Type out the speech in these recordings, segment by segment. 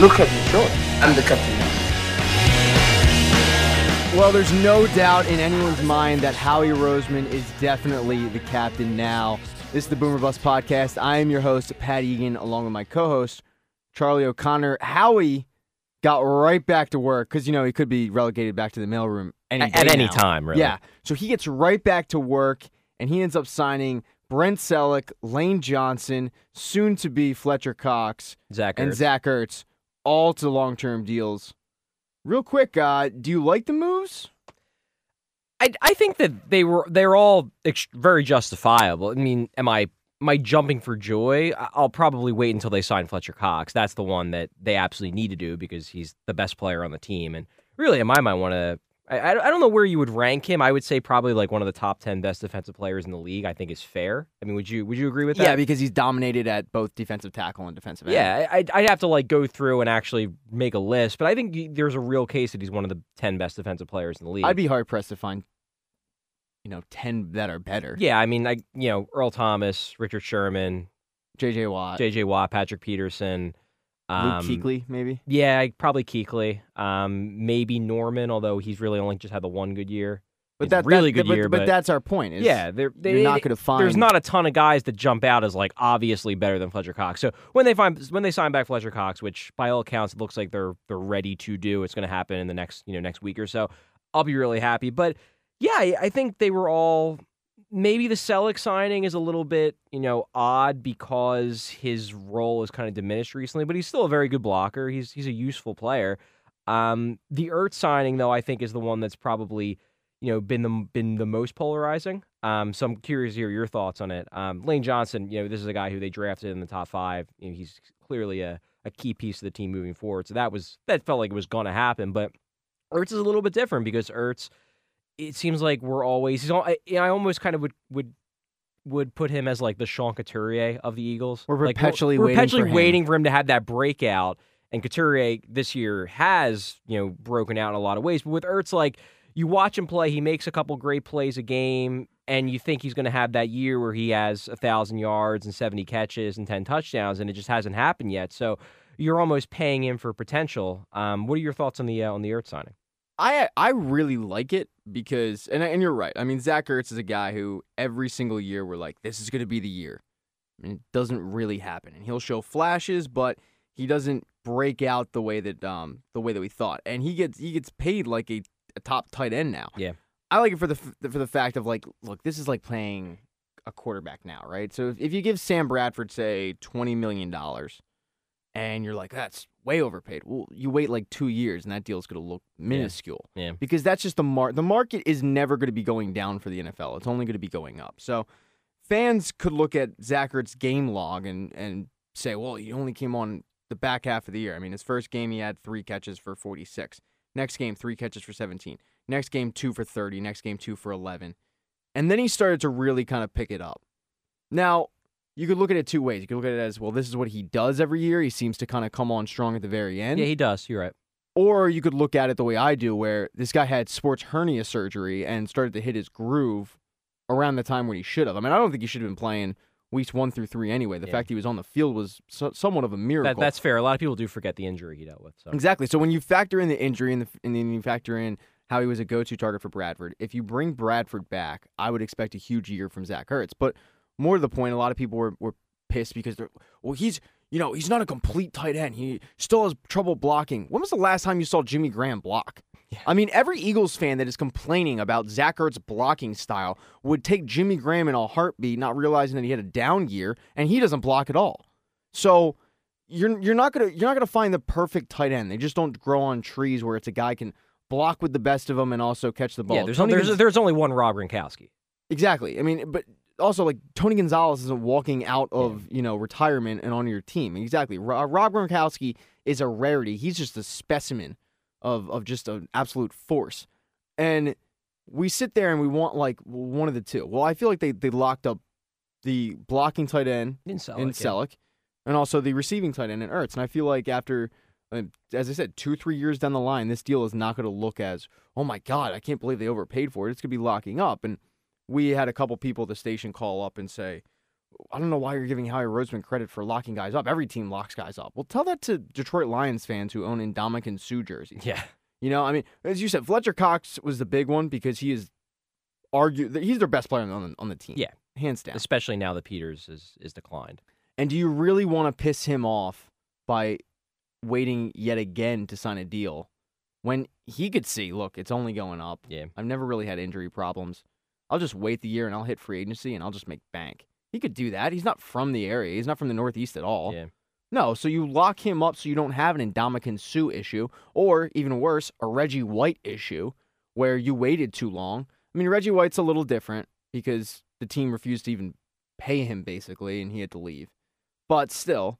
Look at me, sure. I'm the captain now. Well, there's no doubt in anyone's mind that Howie Roseman is definitely the captain now. This is the Boom or Bust podcast. I am your host, Pat Egan, along with my co-host, Charlie O'Connor. Howie got right back to work because you know he could be relegated back to the mailroom any at, at any now. time, really. Yeah, so he gets right back to work, and he ends up signing Brent Celek, Lane Johnson, soon to be Fletcher Cox, Zach and Zach Ertz, all to long-term deals. Real quick, uh, do you like the moves? I, I think that they were they're all ex- very justifiable. I mean, am I I jumping for joy? I'll probably wait until they sign Fletcher Cox. That's the one that they absolutely need to do because he's the best player on the team. And really, in my mind, want to. I, I don't know where you would rank him. I would say probably like one of the top ten best defensive players in the league. I think is fair. I mean, would you would you agree with that? Yeah, because he's dominated at both defensive tackle and defensive end. Yeah, I- I'd, I'd have to like go through and actually make a list, but I think there's a real case that he's one of the ten best defensive players in the league. I'd be hard pressed to find, you know, ten that are better. yeah, I mean, like you know, Earl Thomas, Richard Sherman, J.J. Watt, J.J. Watt, Patrick Peterson, um, Luke Kuechly, maybe. Yeah, probably Kuechly. Um, maybe Norman, although he's really only just had the one good year. But It's that really that, good but, year, but, but- that's our point. Is yeah, they're they, you're not going to find. There's not a ton of guys that jump out as like obviously better than Fletcher Cox. So when they find when they sign back Fletcher Cox, which by all accounts it looks like they're they're ready to do, it's going to happen in the next you know next week or so. I'll be really happy. But yeah, I think they were all maybe the Celek signing is a little bit you know odd because his role is kind of diminished recently, but he's still a very good blocker. He's he's a useful player. Um, the Ertz signing though, I think is the one that's probably you know been the been the most polarizing. Um, so I'm curious to hear your thoughts on it. Um, Lane Johnson, you know, this is a guy who they drafted in the top five. You know, he's clearly a, a key piece of the team moving forward. So that was that felt like it was going to happen. But Ertz is a little bit different because Ertz, it seems like we're always. He's all, I, I almost kind of would would would put him as like the Sean Couturier of the Eagles. We're Like, perpetually we're, waiting perpetually for him. waiting for him to have that breakout. And Couturier this year has you know broken out in a lot of ways, but with Ertz, like you watch him play, he makes a couple great plays a game, and you think he's going to have that year where he has a thousand yards and seventy catches and ten touchdowns, and it just hasn't happened yet. So you're almost paying him for potential. Um, what are your thoughts on the uh, on the Ertz signing? I I really like it because and and you're right. I mean, Zach Ertz is a guy who every single year we're like, this is going to be the year. And it doesn't really happen, and he'll show flashes, but he doesn't break out the way that um the way that we thought. And he gets he gets paid like a, a top tight end now. Yeah. I like it for the for the fact of like, look, this is like playing a quarterback now, right? So if, if you give Sam Bradford say twenty million dollars, and you're like, that's way overpaid. Well, you wait like two years, and that deal's going to look minuscule Yeah. because that's just the mar the market is never going to be going down for the NFL. It's only going to be going up. So fans could look at Zach Ertz's game log and and say, well, he only came on the back half of the year. I mean, his first game he had three catches for 46. Next game, three catches for 17. Next game, two for 30. Next game, two for 11. And then he started to really kind of pick it up. Now, you could look at it two ways. You could look at it as, well, this is what he does every year. He seems to kind of come on strong at the very end. Yeah, he does. You're right. Or you could look at it the way I do, where this guy had sports hernia surgery and started to hit his groove around the time when he should have. I mean, I don't think he should have been playing weeks one through three anyway. The Yeah. fact he was on the field was so, somewhat of a miracle. That, that's fair. A lot of people do forget the injury he dealt with. So Exactly. So when you factor in the injury and, the, and then you factor in how he was a go-to target for Bradford, if you bring Bradford back, I would expect a huge year from Zach Ertz. But more to the point, a lot of people were, were pissed because they're well, he's you know he's not a complete tight end. He still has trouble blocking. When was the last time you saw Jimmy Graham block? Yeah. I mean, every Eagles fan that is complaining about Zach Ertz's blocking style would take Jimmy Graham in a heartbeat, not realizing that he had a down year and he doesn't block at all. So you're you're not gonna you're not gonna find the perfect tight end. They just don't grow on trees where it's a guy can block with the best of them and also catch the ball. yeah, there's Tony there's, there's only one Rob Gronkowski. exactly. I mean, but also like Tony Gonzalez isn't walking out of you know retirement and on your team. Exactly. Rob Gronkowski is a rarity. He's just a specimen of of just an absolute force. And we sit there and we want like one of the two. Well, I feel like they they locked up the blocking tight end In Celek. in yeah. And also the receiving tight end in Ertz. And I feel like after, uh, as I said, two three years down the line, this deal is not going to look as oh my god, I can't believe they overpaid for it. It's going to be locking up. And we had a couple people at the station call up and say, I don't know why you're giving Howie Roseman credit for locking guys up. Every team locks guys up. Well, tell that to Detroit Lions fans who own Ndamukong Suh jerseys. Yeah. You know, I mean, as you said, Fletcher Cox was the big one because he is argue he's their best player on the, on the team. Yeah. hands down. Especially now that Peters is is declined. And do you really want to piss him off by waiting yet again to sign a deal when he could see, look, it's only going up. Yeah. I've never really had injury problems. I'll just wait the year and I'll hit free agency and I'll just make bank. He could do that. He's not from the area. He's not from the Northeast at all. Yeah. No, so you lock him up so you don't have an Ndamukong Suh issue, or even worse, a Reggie White issue where you waited too long. I mean, Reggie White's a little different because the team refused to even pay him basically, and he had to leave. But still,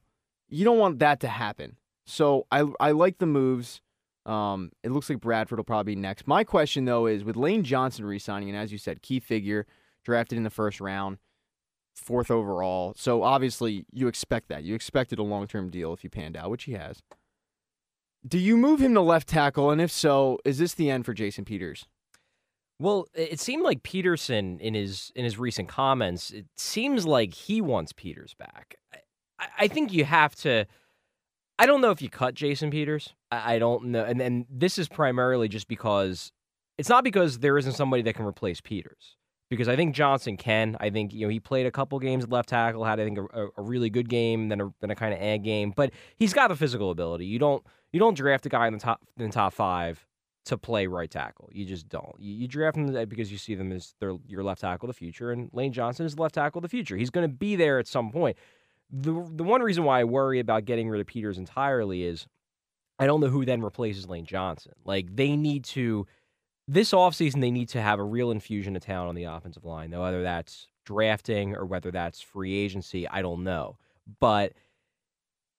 you don't want that to happen. So I I like the moves. Um, it looks like Bradford will probably be next. My question though is with Lane Johnson re-signing, and as you said, key figure, drafted in the first round, fourth overall. So obviously you expect that. You expected a long-term deal if he panned out, which he has. Do you move him to left tackle, and if so, is this the end for Jason Peters? Well, it it seemed like Pederson in his in his recent comments, it seems like he wants Peters back. I, I think you have to. I don't know if you cut Jason Peters. I, I don't know, and and this is primarily just because it's not because there isn't somebody that can replace Peters. Because I think Johnson can. I think you know he played a couple games at left tackle, had I think a, a really good game, then a then a kind of ag game. But he's got the physical ability. You don't you don't draft a guy in the top in the top five to play right tackle. You just don't. You, you draft them uh, because you see them as their your left tackle of the future, and Lane Johnson is the left tackle of the future. He's going to be there at some point. The the one reason why I worry about getting rid of Peters entirely is I don't know who then replaces Lane Johnson. Like they need to this offseason they need to have a real infusion of talent on the offensive line. though whether that's drafting or whether that's free agency, I don't know. But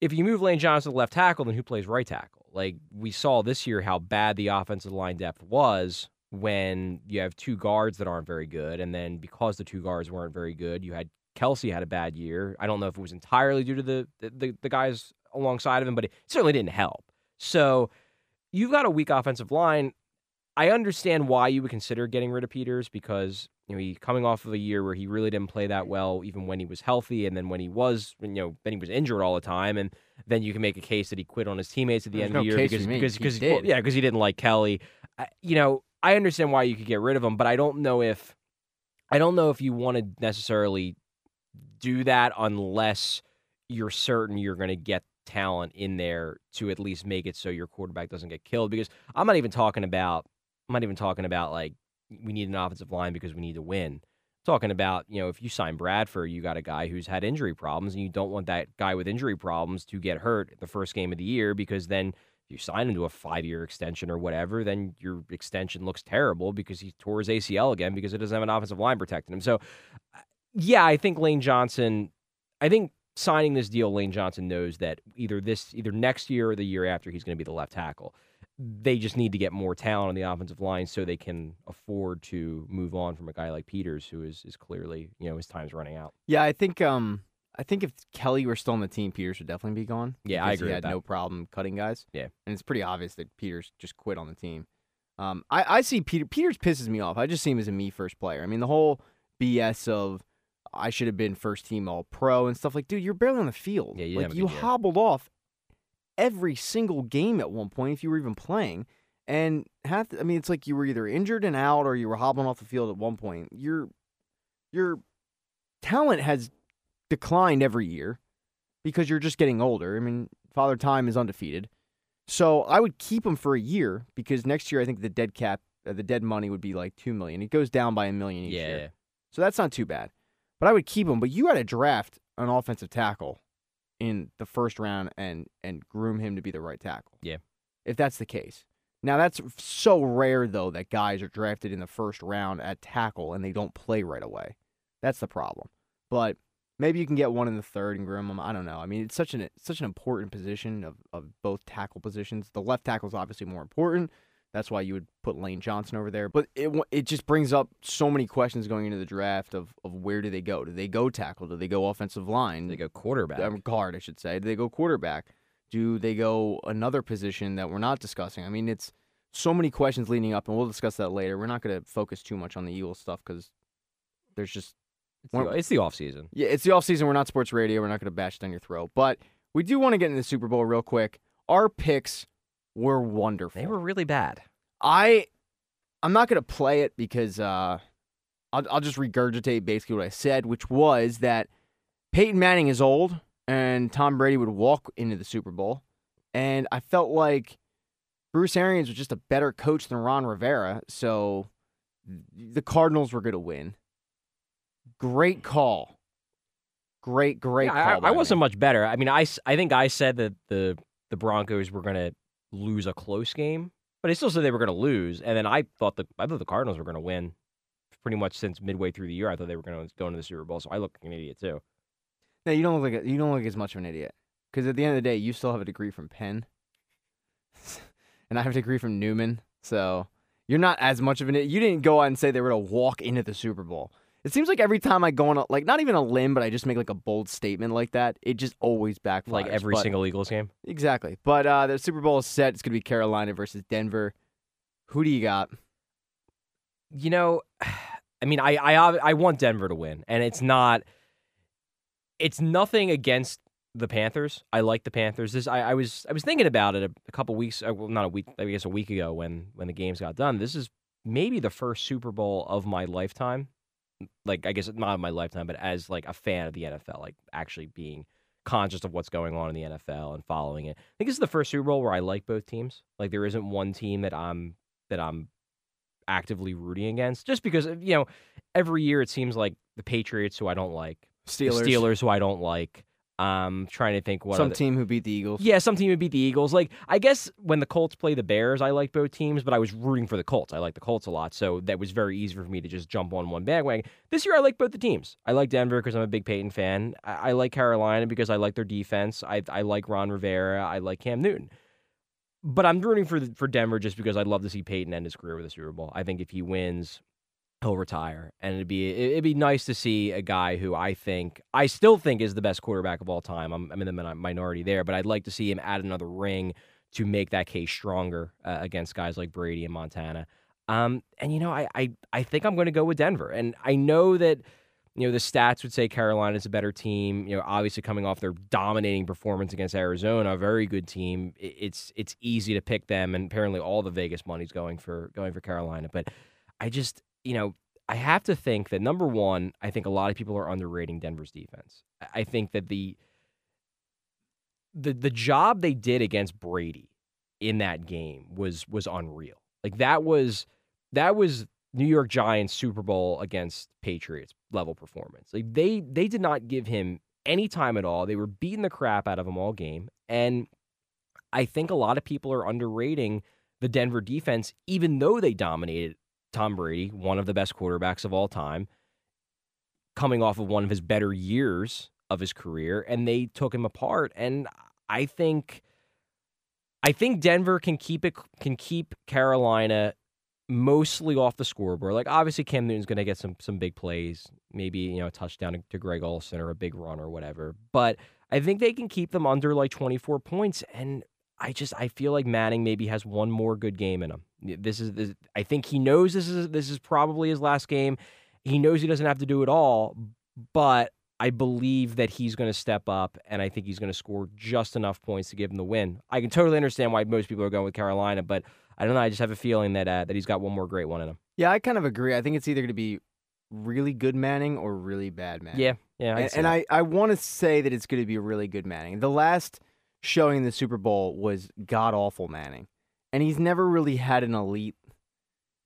if you move Lane Johnson to left tackle, then who plays right tackle? Like we saw this year how bad the offensive line depth was when you have two guards that aren't very good, and then because the two guards weren't very good, you had Kelce had a bad year. I don't know if it was entirely due to the the, the guys alongside of him, but it certainly didn't help. So you've got a weak offensive line. I understand why you would consider getting rid of Peters because you know he coming off of a year where he really didn't play that well, even when he was healthy, and then when he was, you know, then he was injured all the time, and then you can make a case that he quit on his teammates at the There's end no of the year because because He because did. well, yeah because he didn't like Kelly. I, you know, I understand why you could get rid of him, but I don't know if I don't know if you want to necessarily do that unless you're certain you're going to get talent in there to at least make it so your quarterback doesn't get killed. Because I'm not even talking about I'm not even talking about like we need an offensive line because we need to win. I'm talking about you know if you sign Bradford, you got a guy who's had injury problems, and you don't want that guy with injury problems to get hurt the first game of the year because then you sign him to a five year extension or whatever, then your extension looks terrible because he tore his ACL again because it doesn't have an offensive line protecting him. So, yeah, I think Lane Johnson, I think signing this deal, Lane Johnson knows that either this, either next year or the year after, he's going to be the left tackle. They just need to get more talent on the offensive line so they can afford to move on from a guy like Peters, who is is clearly, you know, his time's running out. Yeah, I think um I think if Kelly were still on the team, Peters would definitely be gone. Yeah, I agree He had no problem cutting guys. Yeah. and it's pretty obvious that Peters just quit on the team. Um, I I see Peter Peters pisses me off. I just see him as a me first player. I mean, the whole BS of I should have been first team All Pro and stuff like, dude, you're barely on the field. Yeah, you like you year. hobbled off every single game at one point if you were even playing. And half, I mean, it's like you were either injured and out, or you were hobbling off the field at one point. Your your talent has declined every year because you're just getting older. I mean, Father Time is undefeated, so I would keep him for a year because next year I think the dead cap, uh, the dead money would be like two million. It goes down by a million each year, Yeah. so that's not too bad. But I would keep him. But you had to draft an offensive tackle in the first round and and groom him to be the right tackle. Yeah. if that's the case. Now that's so rare though that guys are drafted in the first round at tackle and they don't play right away. That's the problem. But maybe you can get one in the third and groom them. I don't know. I mean, it's such an it's such an important position of, of both tackle positions. The left tackle is obviously more important. That's why you would put Lane Johnson over there. But it it just brings up so many questions going into the draft of, of where do they go? Do they go tackle? Do they go offensive line? Do They go quarterback. um, guard, I should say. Do they go quarterback? Do they go another position that we're not discussing? I mean, it's so many questions leading up, and we'll discuss that later. We're not going to focus too much on the Eagles stuff because there's just It's the, it's the off season. Yeah, it's the off season. We're not sports radio. We're not going to bash it down your throat, but we do want to get into the Super Bowl real quick. Our picks were wonderful. They were really bad. I, I'm not going to play it because uh, I'll, I'll just regurgitate basically what I said, which was that Peyton Manning is old and Tom Brady would walk into the Super Bowl, and I felt like Bruce Arians was just a better coach than Ron Rivera, so the Cardinals were going to win. Great call. Great, great Yeah, I- call. I, by wasn't much better. I mean, I, I think I said that the the Broncos were going to lose a close game, but I still said they were going to lose. And then I thought the I thought the Cardinals were going to win. Pretty much since midway through the year, I thought they were going to go into the Super Bowl. So I look like an idiot too. No, you don't look like a, you don't look as much of an idiot. Because at the end of the day, you still have a degree from Penn, and I have a degree from Neumann. So you're not as much of an. You didn't go out and say they were to walk into the Super Bowl. It seems like every time I go on, a, like not even a limb, but I just make like a bold statement like that, it just always backfires. Like every But- single Eagles game. Exactly. But uh, the Super Bowl is set. It's going to be Carolina versus Denver. Who do you got? You know, I mean, I I I want Denver to win, and it's not. It's nothing against the Panthers. I like the Panthers. This I, I was I was thinking about it a, a couple weeks, uh, well, not a week, I guess a week ago when when the games got done. This is maybe the first Super Bowl of my lifetime. Like I guess not in my lifetime, but as like a fan of the NFL, like actually being conscious of what's going on in the NFL and following it. I think this is the first Super Bowl where I like both teams. Like there isn't one team that I'm that I'm actively rooting against just because you know every year it seems like the Patriots who I don't like, Steelers. the Steelers who I don't like. Um trying to think what Some other- team who beat the Eagles. yeah, some team who beat the Eagles. Like, I guess when the Colts play the Bears, I like both teams, but I was rooting for the Colts. I like the Colts a lot, so that was very easy for me to just jump on one bandwagon. This year, I like both the teams. I like Denver because I'm a big Peyton fan. I, I like Carolina because I like their defense. I, I like Ron Rivera. I like Cam Newton. But I'm rooting for for Denver just because I'd love to see Peyton end his career with a Super Bowl. I think if he wins, he'll retire, and it'd be it'd be nice to see a guy who I think I still think is the best quarterback of all time. I'm, I'm in the minority there, but I'd like to see him add another ring to make that case stronger uh, against guys like Brady and Montana. Um, and you know, I I, I think I'm going to go with Denver, and I know that. You know, the stats would say Carolina's a better team. You know, obviously coming off their dominating performance against Arizona, a very good team. It's it's easy to pick them, and apparently all the Vegas money's going for going for Carolina. But I just, you know, I have to think that number one, I think a lot of people are underrating Denver's defense. I- think that the the the job they did against Brady in that game was was unreal. Like that was that was New York Giants Super Bowl against Patriots level performance. Like they they did not give him any time at all. They were beating the crap out of him all game. And I think a lot of people are underrating the Denver defense, even though they dominated Tom Brady, one of the best quarterbacks of all time, coming off of one of his better years of his career, and they took him apart. And I think I think Denver can keep it can keep Carolina mostly off the scoreboard. Like obviously Cam Newton's going to get some some big plays, maybe you know a touchdown to, Greg Olsen or a big run or whatever. But I think they can keep them under like 24 points and I just I feel like Manning maybe has one more good game in him. This is this, I think he knows this is this is probably his last game. He knows he doesn't have to do it all, but I believe that he's going to step up, and I think he's going to score just enough points to give him the win. I can totally understand why most people are going with Carolina, but I don't know. I just have a feeling that uh, that he's got one more great one in him. Yeah, I kind of agree. I think it's either going to be really good Manning or really bad Manning. Yeah, yeah. and, and I, I want to say that it's going to be a really good Manning. The last showing in the Super Bowl was god awful Manning, and he's never really had an elite.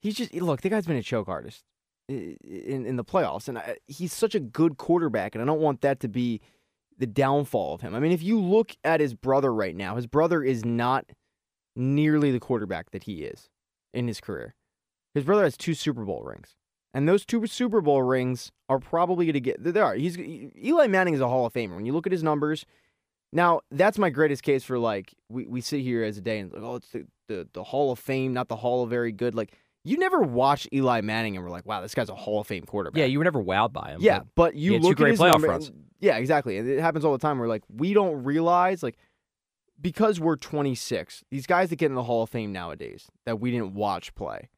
He's just look. The guy's been a choke artist in in the playoffs, and I, he's such a good quarterback, and I don't want that to be the downfall of him. I mean, if you look at his brother right now, his brother is not nearly the quarterback that he is in his career. His brother has two Super Bowl rings. And those two Super Bowl rings are probably going to get. They are. He's Eli Manning is a Hall of Famer. When you look at his numbers, now that's my greatest case for like we, we sit here as a day and like oh it's the, the the Hall of Fame, not the Hall of Very Good. Like you never watch Eli Manning and we're like wow this guy's a Hall of Fame quarterback. yeah, you were never wowed by him. Yeah, but- you look great at his playoff number. Yeah, exactly. And it happens all the time. We're like, we don't realize like because we're 26, these guys that get in the Hall of Fame nowadays that we didn't watch play.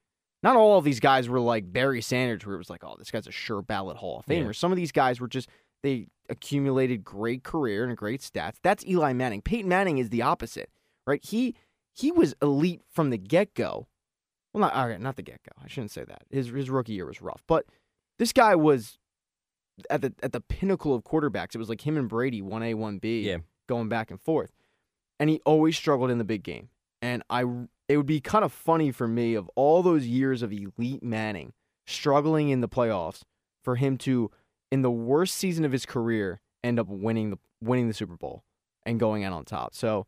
not all of these guys were like Barry Sanders, where it was like, oh, this guy's a sure ballot Hall of Yeah. Famer. Some of these guys were just they accumulated great career and great stats. That's Eli Manning. Peyton Manning is the opposite, right? He he was elite from the get go. Well, not all right, not the get go. I shouldn't say that. His his rookie year was rough, but this guy was at the at the pinnacle of quarterbacks. It was like him and Brady, one A, one B, Yeah. going back and forth, and he always struggled in the big game. And I, it would be kind of funny for me of all those years of elite Manning struggling in the playoffs for him to, in the worst season of his career, end up winning the winning the Super Bowl and going out on top. So,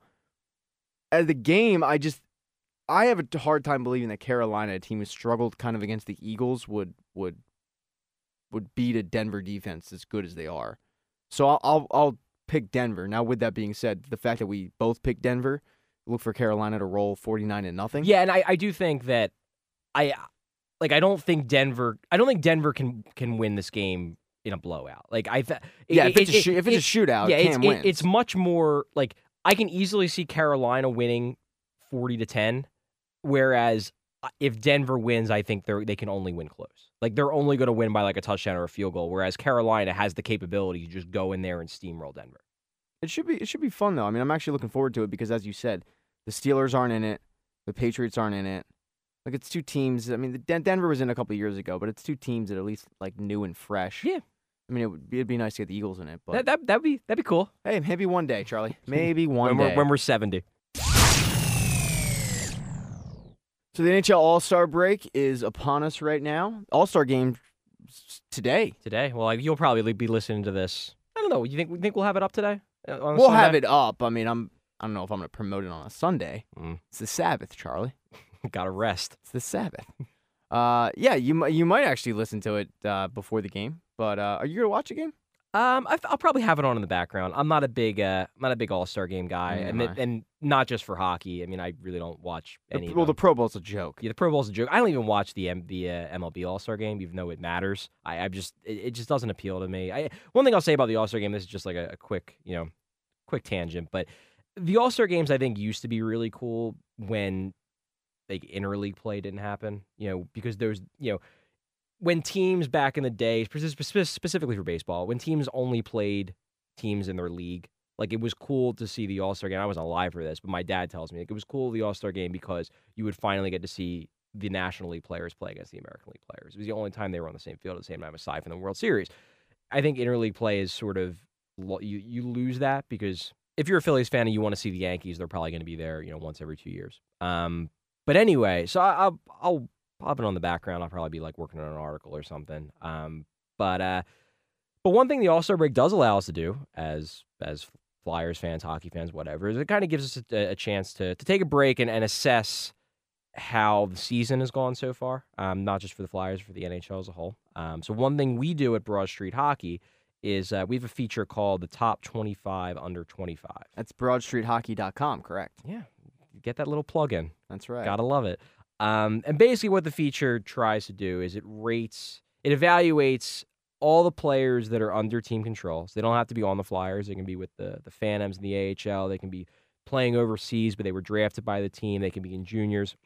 at the game, I just I have a hard time believing that Carolina, a team who struggled kind of against the Eagles, would would would beat a Denver defense as good as they are. So I'll I'll, I'll pick Denver. Now, with that being said, the fact that we both picked Denver, look for Carolina to roll forty nine and nothing. Yeah, and I, I do think that I like I don't think Denver I don't think Denver can can win this game in a blowout. Like I th- yeah. it- if it's, it- a, it- if it's it- a shootout, yeah, it's, Cam it- wins. it's much more like I can easily see Carolina winning 40 to 10 whereas uh, if Denver wins, I think they they can only win close. Like they're only going to win by like a touchdown or a field goal whereas Carolina has the capability to just go in there and steamroll Denver. It should be it should be fun though. I mean, I'm actually looking forward to it because as you said, the Steelers aren't in it, the Patriots aren't in it. Like it's two teams. I mean, the Den- Denver was in a couple years ago, but it's two teams that at least like new and fresh. Yeah. I mean, it would be, it'd be nice to get the Eagles in it, but That that that'd be that'd be cool. hey, maybe one day, Charlie. Maybe one when day. we're when we're 70. so the NHL All Star break is upon us right now. All Star game s- today. today. Well, like, you'll probably be listening to this. I don't know. You think you think we'll have it up today? Uh, on We'll have Sunday? it up. I mean, I'm. I don't know if I'm going to promote it on a Sunday. Mm. It's the Sabbath, Charlie. Got to rest. It's the Sabbath. Uh, yeah, you mi- you might actually listen to it uh, before the game. But uh, are you gonna watch a game? Um, I, will probably have it on in the background. I'm not a big, uh, I'm not a big All Star Game guy, Neither and am it- and not just for hockey. I mean, I really don't watch The- any. of well, the. Pro Bowl's a joke. yeah, the Pro Bowl's a joke. I don't even watch the M- the uh, MLB All Star Game, even though it matters. I, I just, it, it just doesn't appeal to me. I, one thing I'll say about the All Star Game, this is just like a, a quick, you know, quick tangent, but the All Star Games I think used to be really cool when like interleague play didn't happen. You know, because there's, you know, when teams back in the day, spec- spec- specifically for baseball, when teams only played teams in their league, like it was cool to see the All Star game. I wasn't alive for this, but my dad tells me like, it was cool the All Star game because you would finally get to see the National League players play against the American League players. It was the only time they were on the same field at the same time, aside from the World Series. I think interleague play is sort of you you lose that because if you're a Phillies fan and you want to see the Yankees, they're probably going to be there, you know, once every two years. Um, but anyway, so I, I'll I'll pop it on the background. I'll probably be like working on an article or something. Um, but uh, but one thing the All Star break does allow us to do as as Flyers fans, hockey fans, whatever, is it kind of gives us a, a chance to to take a break and, and assess how the season has gone so far. Um, not just for the Flyers, for the NHL as a whole. Um, so one thing we do at Broad Street Hockey is uh, we have a feature called the Top Twenty Five Under Twenty Five. That's BroadStreetHockey.com, correct? Yeah, get that little plug in. That's right. Gotta love it. Um, and basically, what the feature tries to do is it rates, it evaluates all the players that are under team control. So they don't have to be on the Flyers. They can be with the the Phantoms in the AHL. They can be playing overseas, but they were drafted by the team. They can be in juniors,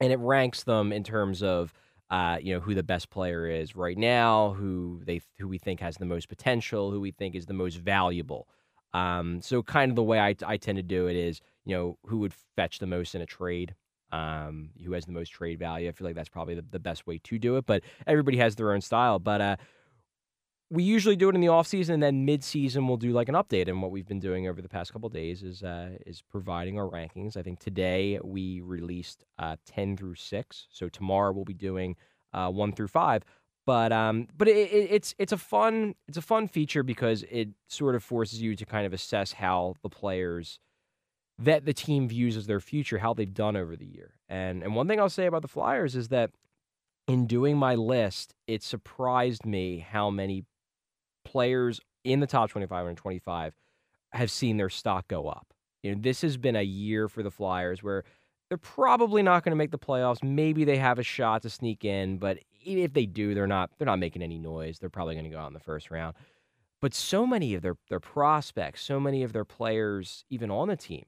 and it ranks them in terms of. Uh, you know who the best player is right now, who they who we think has the most potential, who we think is the most valuable. Um, so kind of the way I, I tend to do it is, you know, who would fetch the most in a trade, um, who has the most trade value. I feel like that's probably the, the best way to do it, but everybody has their own style. But uh, we usually do it in the off season, and then mid season we'll do like an update. And what we've been doing over the past couple days is uh, is providing our rankings. I think today we released uh, ten through six, so tomorrow we'll be doing uh, one through five. But um, but it, it, it's it's a fun it's a fun feature because it sort of forces you to kind of assess how the players that the team views as their future, how they've done over the year. And and one thing I'll say about the Flyers is that in doing my list, it surprised me how many players in the top 25 and 25 have seen their stock go up. You know, this has been a year for the Flyers where they're probably not going to make the playoffs. Maybe they have a shot to sneak in, but if they do, they're not they're not making any noise. They're probably going to go out in the first round. But so many of their their prospects, so many of their players even on the team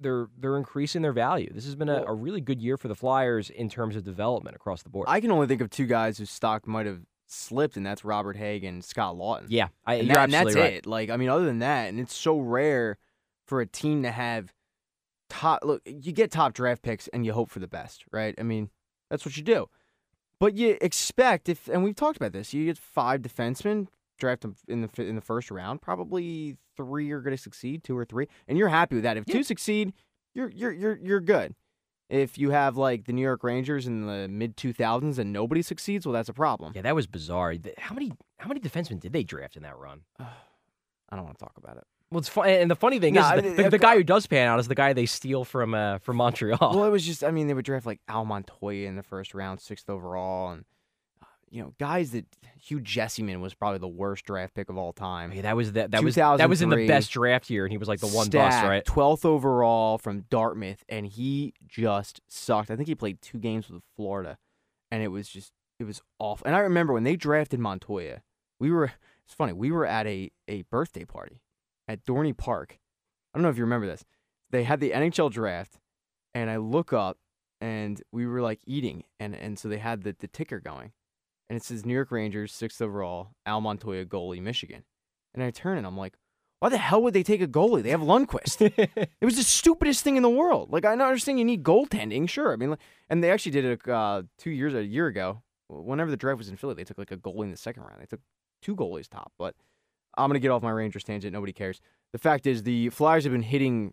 they're they're increasing their value. This has been a, a really good year for the Flyers in terms of development across the board. I can only think of two guys whose stock might have slipped, and that's Robert Hagg and Scott Laughton. yeah, I, and, you're that- and absolutely that's right. it. Like, I mean, other than that, and it's so rare for a team to have top. Look, you get top draft picks, and you hope for the best, right? I mean, that's what you do. But you expect if, and we've talked about this, you get five defensemen, draft them in the in the first round. Probably three are going to succeed, two or three, and you're happy with that. If Yeah. two succeed, you're you're you're you're good. If you have like the New York Rangers in the mid 2000s and nobody succeeds, well, that's a problem. Yeah, that was bizarre. How many how many defensemen did they draft in that run? I don't want to talk about it. Well, it's fun, and the funny thing No, is, the, the, the guy who does pan out is the guy they steal from uh, from Montreal. Well, it was just, I mean, they would draft like Al Montoya in the first round, sixth overall, and you know, guys that Hugh Jessiman was probably the worst draft pick of all time. Yeah, that was that that was that was in the best draft year, and he was like the one bust, right? 12th overall from Dartmouth, and he just sucked. I think he played two games with Florida, and it was just, it was awful. And I remember when they drafted Montoya, we were, it's funny, we were at a, a birthday party at Dorney Park. I don't know if you remember this. They had the NHL draft, and I look up, and we were like eating, and, and so they had the, the ticker going, and it says New York Rangers, sixth overall, Al Montoya, goalie, Michigan. And I turn and I'm like, why the hell would they take a goalie? They have Lundqvist. it was the stupidest thing in the world. Like I understand you need goaltending, sure. I mean, like, and they actually did it uh, two years, a year ago. Whenever the draft was in Philly, they took like a goalie in the second round. They took two goalies top. But I'm gonna get off my Rangers tangent. Nobody cares. The fact is, the Flyers have been hitting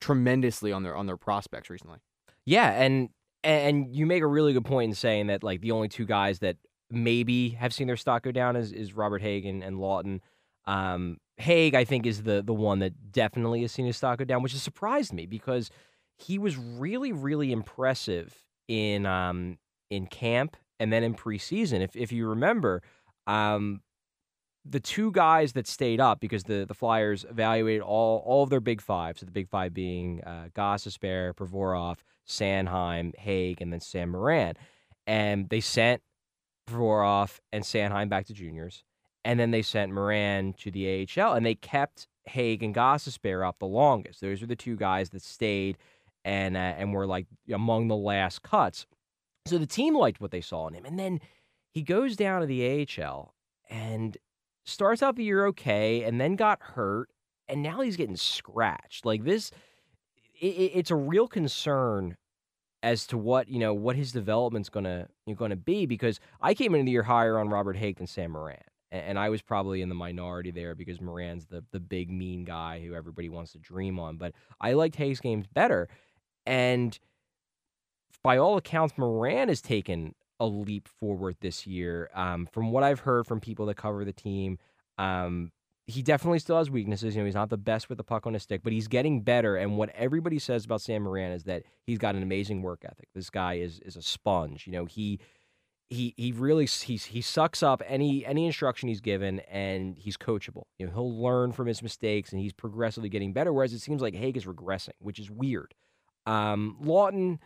tremendously on their on their prospects recently. Yeah, and and you make a really good point in saying that like the only two guys that maybe have seen their stock go down is is Robert Hagg and, and Laughton. Um, Hagg, I think, is the the one that definitely has seen his stock go down, which has surprised me because he was really really impressive in um in camp and then in preseason. If if you remember, um, the two guys that stayed up because the the Flyers evaluated all all of their big five. So the big five being uh, Gostisbehere, Provorov, Sanheim, Hagg, and then Sam Morin. And they sent Provorov and Sanheim back to juniors, and then they sent Morin to the AHL, and they kept Hagg and Gostisbehere up the longest. Those were the two guys that stayed and uh, and were like among the last cuts. So the team liked what they saw in him, and then he goes down to the AHL and starts out the year okay, and then got hurt, and now he's getting scratched. Like this, it, it- it's a real concern as to what you know what his development's gonna gonna be because I came into the year higher on Robert Hagg than Sam Morin. And I was probably in the minority there because Morin's the the big mean guy who everybody wants to dream on. But I liked Hayes' games better. And by all accounts, Morin has taken a leap forward this year. Um, from what I've heard from people that cover the team, um, he definitely still has weaknesses. You know, he's not the best with the puck on his stick, but he's getting better. And what everybody says about Sam Morin is that he's got an amazing work ethic. This guy is is a sponge. You know, he he he really he he sucks up any any instruction he's given, and he's coachable. You know, he'll learn from his mistakes, and he's progressively getting better. Whereas it seems like Hagg is regressing, which is weird. Um, Laughton,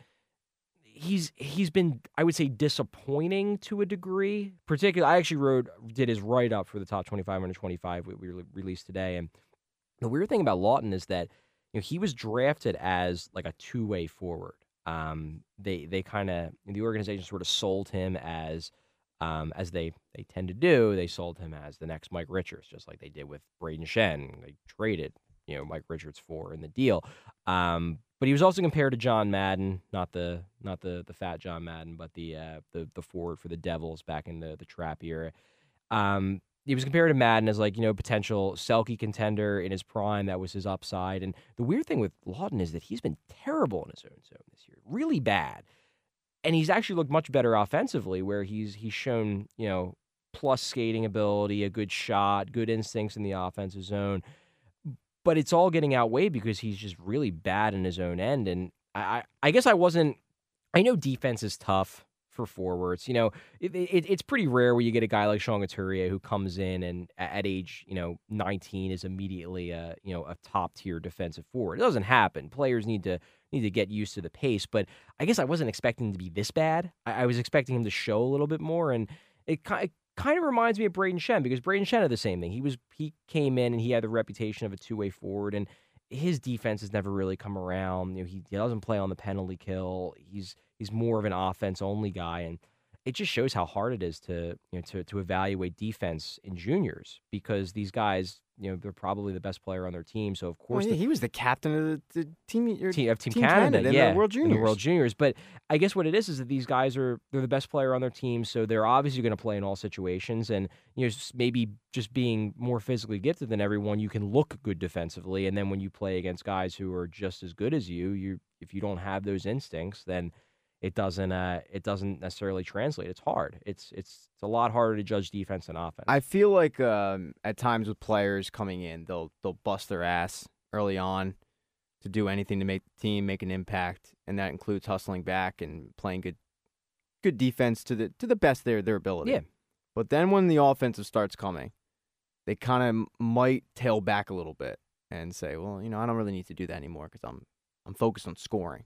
he's he's been I would say disappointing to a degree. Particularly, I actually wrote did his write up for the top twenty five under twenty five we, we released today, and the weird thing about Laughton is that you know he was drafted as like a two way forward. Um, they they kind of the organization sort of sold him as um, as they they tend to do. They sold him as the next Mike Richards, just like they did with Brayden Schenn. They traded you know Mike Richards for in the deal. Um, but he was also compared to John Madden, not the not the the fat John Madden, but the uh, the the forward for the Devils back in the the trap era. Um, he was compared to Madden as like you know potential Selke contender in his prime. That was his upside. And the weird thing with Laughton is that he's been terrible in his own zone this year, really bad. And he's actually looked much better offensively, where he's he's shown you know plus skating ability, a good shot, good instincts in the offensive zone. But it's all getting outweighed because he's just really bad in his own end. And I, I, guess I wasn't. I know defense is tough for forwards. You know, it, it, it's pretty rare where you get a guy like Sean Couturier who comes in and at age you know 19 is immediately a you know a top tier defensive forward. It doesn't happen. Players need to need to get used to the pace. But I guess I wasn't expecting him to be this bad. I, I was expecting him to show a little bit more, and it kind kind of reminds me of Brayden Schenn because Brayden Schenn had the same thing. He was he came in and he had the reputation of a two way forward, and his defense has never really come around. You know, he, he doesn't play on the penalty kill. He's he's more of an offense only guy, and it just shows how hard it is to you know to to evaluate defense in juniors because these guys you know they're probably the best player on their team. So of Well, course yeah, the he was the captain of the, the team, your team of Team, Team Canada, Canada in yeah, the World Juniors. the World Juniors. But I guess what it is is that these guys are they're the best player on their team, so they're obviously going to play in all situations. And you know, maybe just being more physically gifted than everyone, you can look good defensively. And then when you play against guys who are just as good as you, you if you don't have those instincts, then it doesn't uh, it doesn't necessarily translate. It's hard. It's it's it's a lot harder to judge defense than offense. I feel like um, at times with players coming in, they'll they'll bust their ass early on to do anything to make the team make an impact, and that includes hustling back and playing good good defense to the to the best of their their ability. Yeah. But then when the offensive starts coming, they kind of might tail back a little bit and say, "Well, you know, I don't really need to do that anymore because I'm I'm focused on scoring."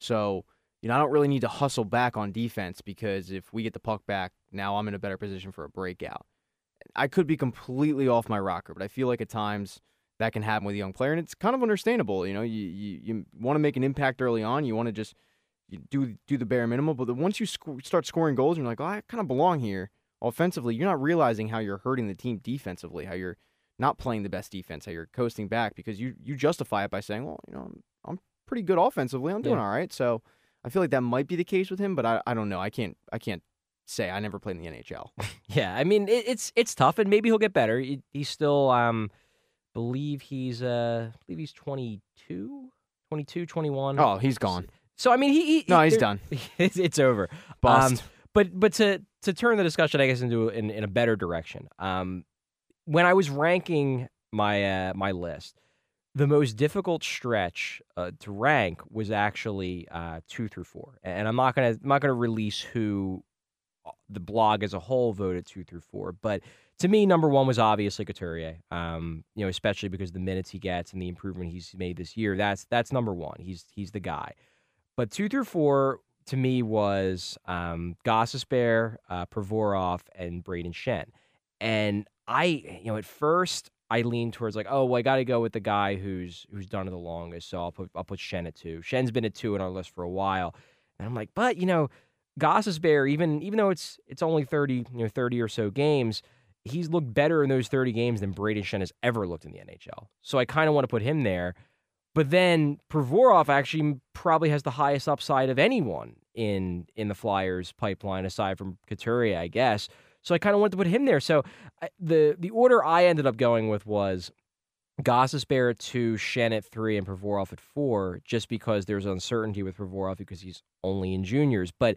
So you know, I don't really need to hustle back on defense because if we get the puck back, now I'm in a better position for a breakout. I could be completely off my rocker, but I feel like at times that can happen with a young player, and it's kind of understandable. You know, you you, you want to make an impact early on. You want to just you do do the bare minimum, but once you sc- start scoring goals, you're like, oh, I kind of belong here offensively. You're not realizing how you're hurting the team defensively, how you're not playing the best defense, how you're coasting back because you you justify it by saying, well, you know, I'm, I'm pretty good offensively. I'm doing Yeah. all right. So I feel like that might be the case with him, but I, I don't know. I can't I can't say I never played in the NHL. Yeah, I mean it, it's it's tough, and maybe he'll get better. He, he's still, um, believe he's uh, believe he's 22, 22, 21. Oh, he's gone. So I mean, he, he No, he's done. it's, it's over. Bust. Um, but but to to turn the discussion, I guess, into in, in a better direction. Um, when I was ranking my uh, my list, the most difficult stretch uh, to rank was actually uh, two through four, and I'm not gonna I'm not gonna release who uh, the blog as a whole voted two through four, but to me, number one was obviously Couturier. Um, you know, especially because the minutes he gets and the improvement he's made this year. That's that's number one. He's he's the guy. But two through four to me was um, Gostisbehere, uh, Provorov, and Brayden Schenn. And I, you know, at first I lean towards like, oh, well, I got to go with the guy who's who's done it the longest. So I'll put I'll put Schenn at two. Schenn's been at two on our list for a while, and I'm like, but you know, Gostisbehere, even even though it's it's only thirty, you know, thirty or so games, he's looked better in those thirty games than Brayden Schenn has ever looked in the NHL. So I kind of want to put him there. But then Provorov actually probably has the highest upside of anyone in in the Flyers pipeline, aside from Couturier, I guess. So I kind of wanted to put him there. So I, the the order I ended up going with was Gostisbehere at two, Schenn at three, and Provorov at four, just because there's uncertainty with Provorov because he's only in juniors. But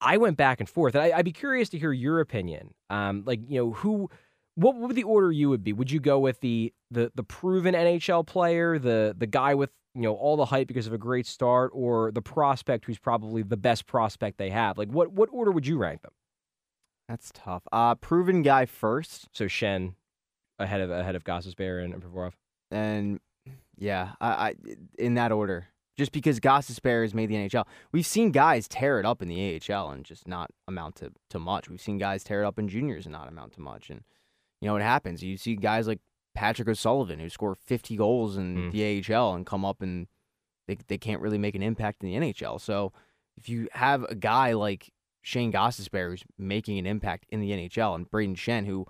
I went back and forth, and I, I'd be curious to hear your opinion. Um, like you know who. What would the order you would be? Would you go with the the the proven NHL player, the the guy with you know all the hype because of a great start, or the prospect who's probably the best prospect they have? Like what what order would you rank them? That's tough. Uh, proven guy first, So Schenn ahead of ahead of Gostisbehere and, and Provorov. and yeah, I, I in that order. Just because Gostisbehere has made the NHL, we've seen guys tear it up in the AHL and just not amount to, to much. We've seen guys tear it up in juniors and not amount to much. And you know what happens? You see guys like Patrick O'Sullivan who score 50 goals in Mm. the AHL and come up and they they can't really make an impact in the NHL. So if you have a guy like Shayne Gostisbehere who's making an impact in the NHL and Brayden Schenn who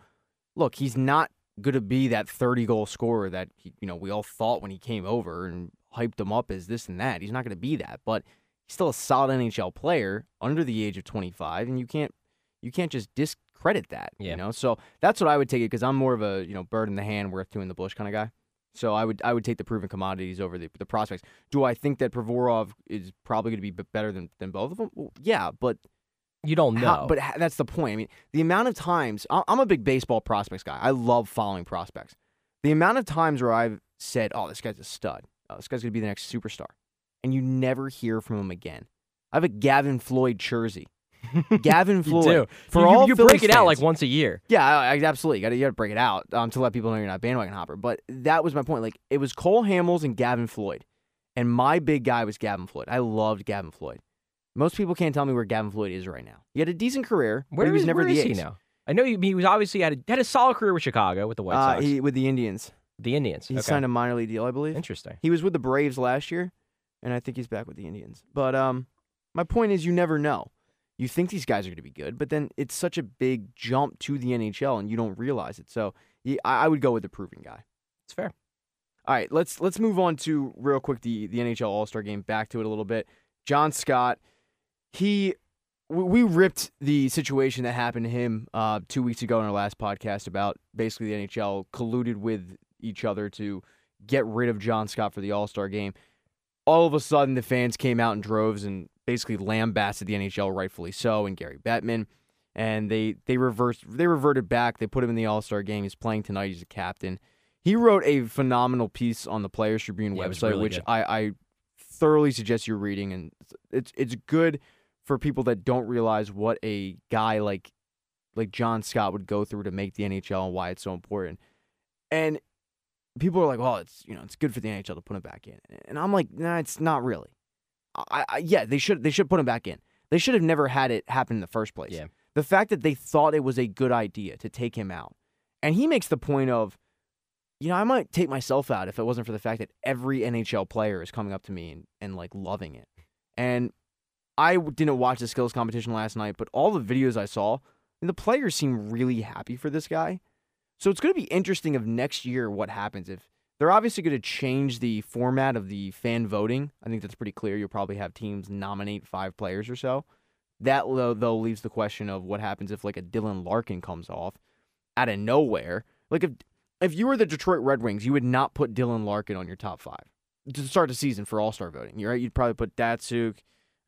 look, he's not going to be that 30 goal scorer that he, you know we all thought when he came over and hyped him up as this and that. He's not going to be that, but he's still a solid NHL player under the age of 25 and you can't you can't just discredit that, Yeah. you know? So that's what I would take it cuz I'm more of a, you know, bird in the hand worth two in the bush kind of guy. So I would I would take the proven commodities over the the prospects. Do I think that Provorov is probably going to be better than than both of them? Well, yeah, but You don't know. how, but ha- that's the point. I mean, the amount of times I'm a big baseball prospects guy. I love following prospects. The amount of times where I've said, "Oh, this guy's a stud. Oh, this guy's gonna be the next superstar," and you never hear from him again. I have a Gavin Floyd jersey. Gavin you Floyd. do. For you, you- all you Phillies break it out like once a year. Yeah, I, I absolutely got you got to break it out um, to let people know you're not a bandwagon hopper. But that was my point. Like it was Cole Hamels and Gavin Floyd, and my big guy was Gavin Floyd. I loved Gavin Floyd. Most people can't tell me where Gavin Floyd is right now. He had a decent career, Where but he was is- never where the is he ace. now? I know he, he was obviously had a, had a solid career with Chicago with the White Uh, Sox. he, with the Indians. The Indians. He okay. signed a minor league deal, I believe. Interesting. He was with the Braves last year, and I think he's back with the Indians. But um, my point is, you never know. You think these guys are going to be good, but then it's such a big jump to the NHL, and you don't realize it. So yeah, I I would go with the proven guy. It's fair. All right, let's let's move on to real quick the the NHL All Star Game. Back to it a little bit. John Scott, he we ripped the situation that happened to him uh, two weeks ago in our last podcast about basically the NHL colluded with each other to get rid of John Scott for the All Star Game. All of a sudden, the fans came out in droves and basically lambasted the NHL, rightfully so, and Gary Bettman. And they they reversed they reverted back. They put him in the All Star game. He's playing tonight. He's a captain. He wrote a phenomenal piece on the Players Tribune Yeah, website, really which good. I, I thoroughly suggest you reading. And it's it's good for people that don't realize what a guy like like John Scott would go through to make the NHL and why it's so important. And people are like, "Well, it's you know it's good for the NHL to put him back in," and I'm like, "Nah, it's not really." I, I yeah, they should they should put him back in. They should have never had it happen in the first place. Yeah. The fact that they thought it was a good idea to take him out, and he makes the point of, you know, I might take myself out if it wasn't for the fact that every NHL player is coming up to me and, and like loving it. And I didn't watch the skills competition last night, but all the videos I saw, and the players seem really happy for this guy. So it's going to be interesting of next year what happens if they're obviously going to change the format of the fan voting. I think that's pretty clear. You'll probably have teams nominate five players or so. That though, though leaves the question of what happens if like a Dylan Larkin comes off out of nowhere. Like if if you were the Detroit Red Wings, you would not put Dylan Larkin on your top five to start the season for All Star voting. You're right. You'd probably put Datsyuk.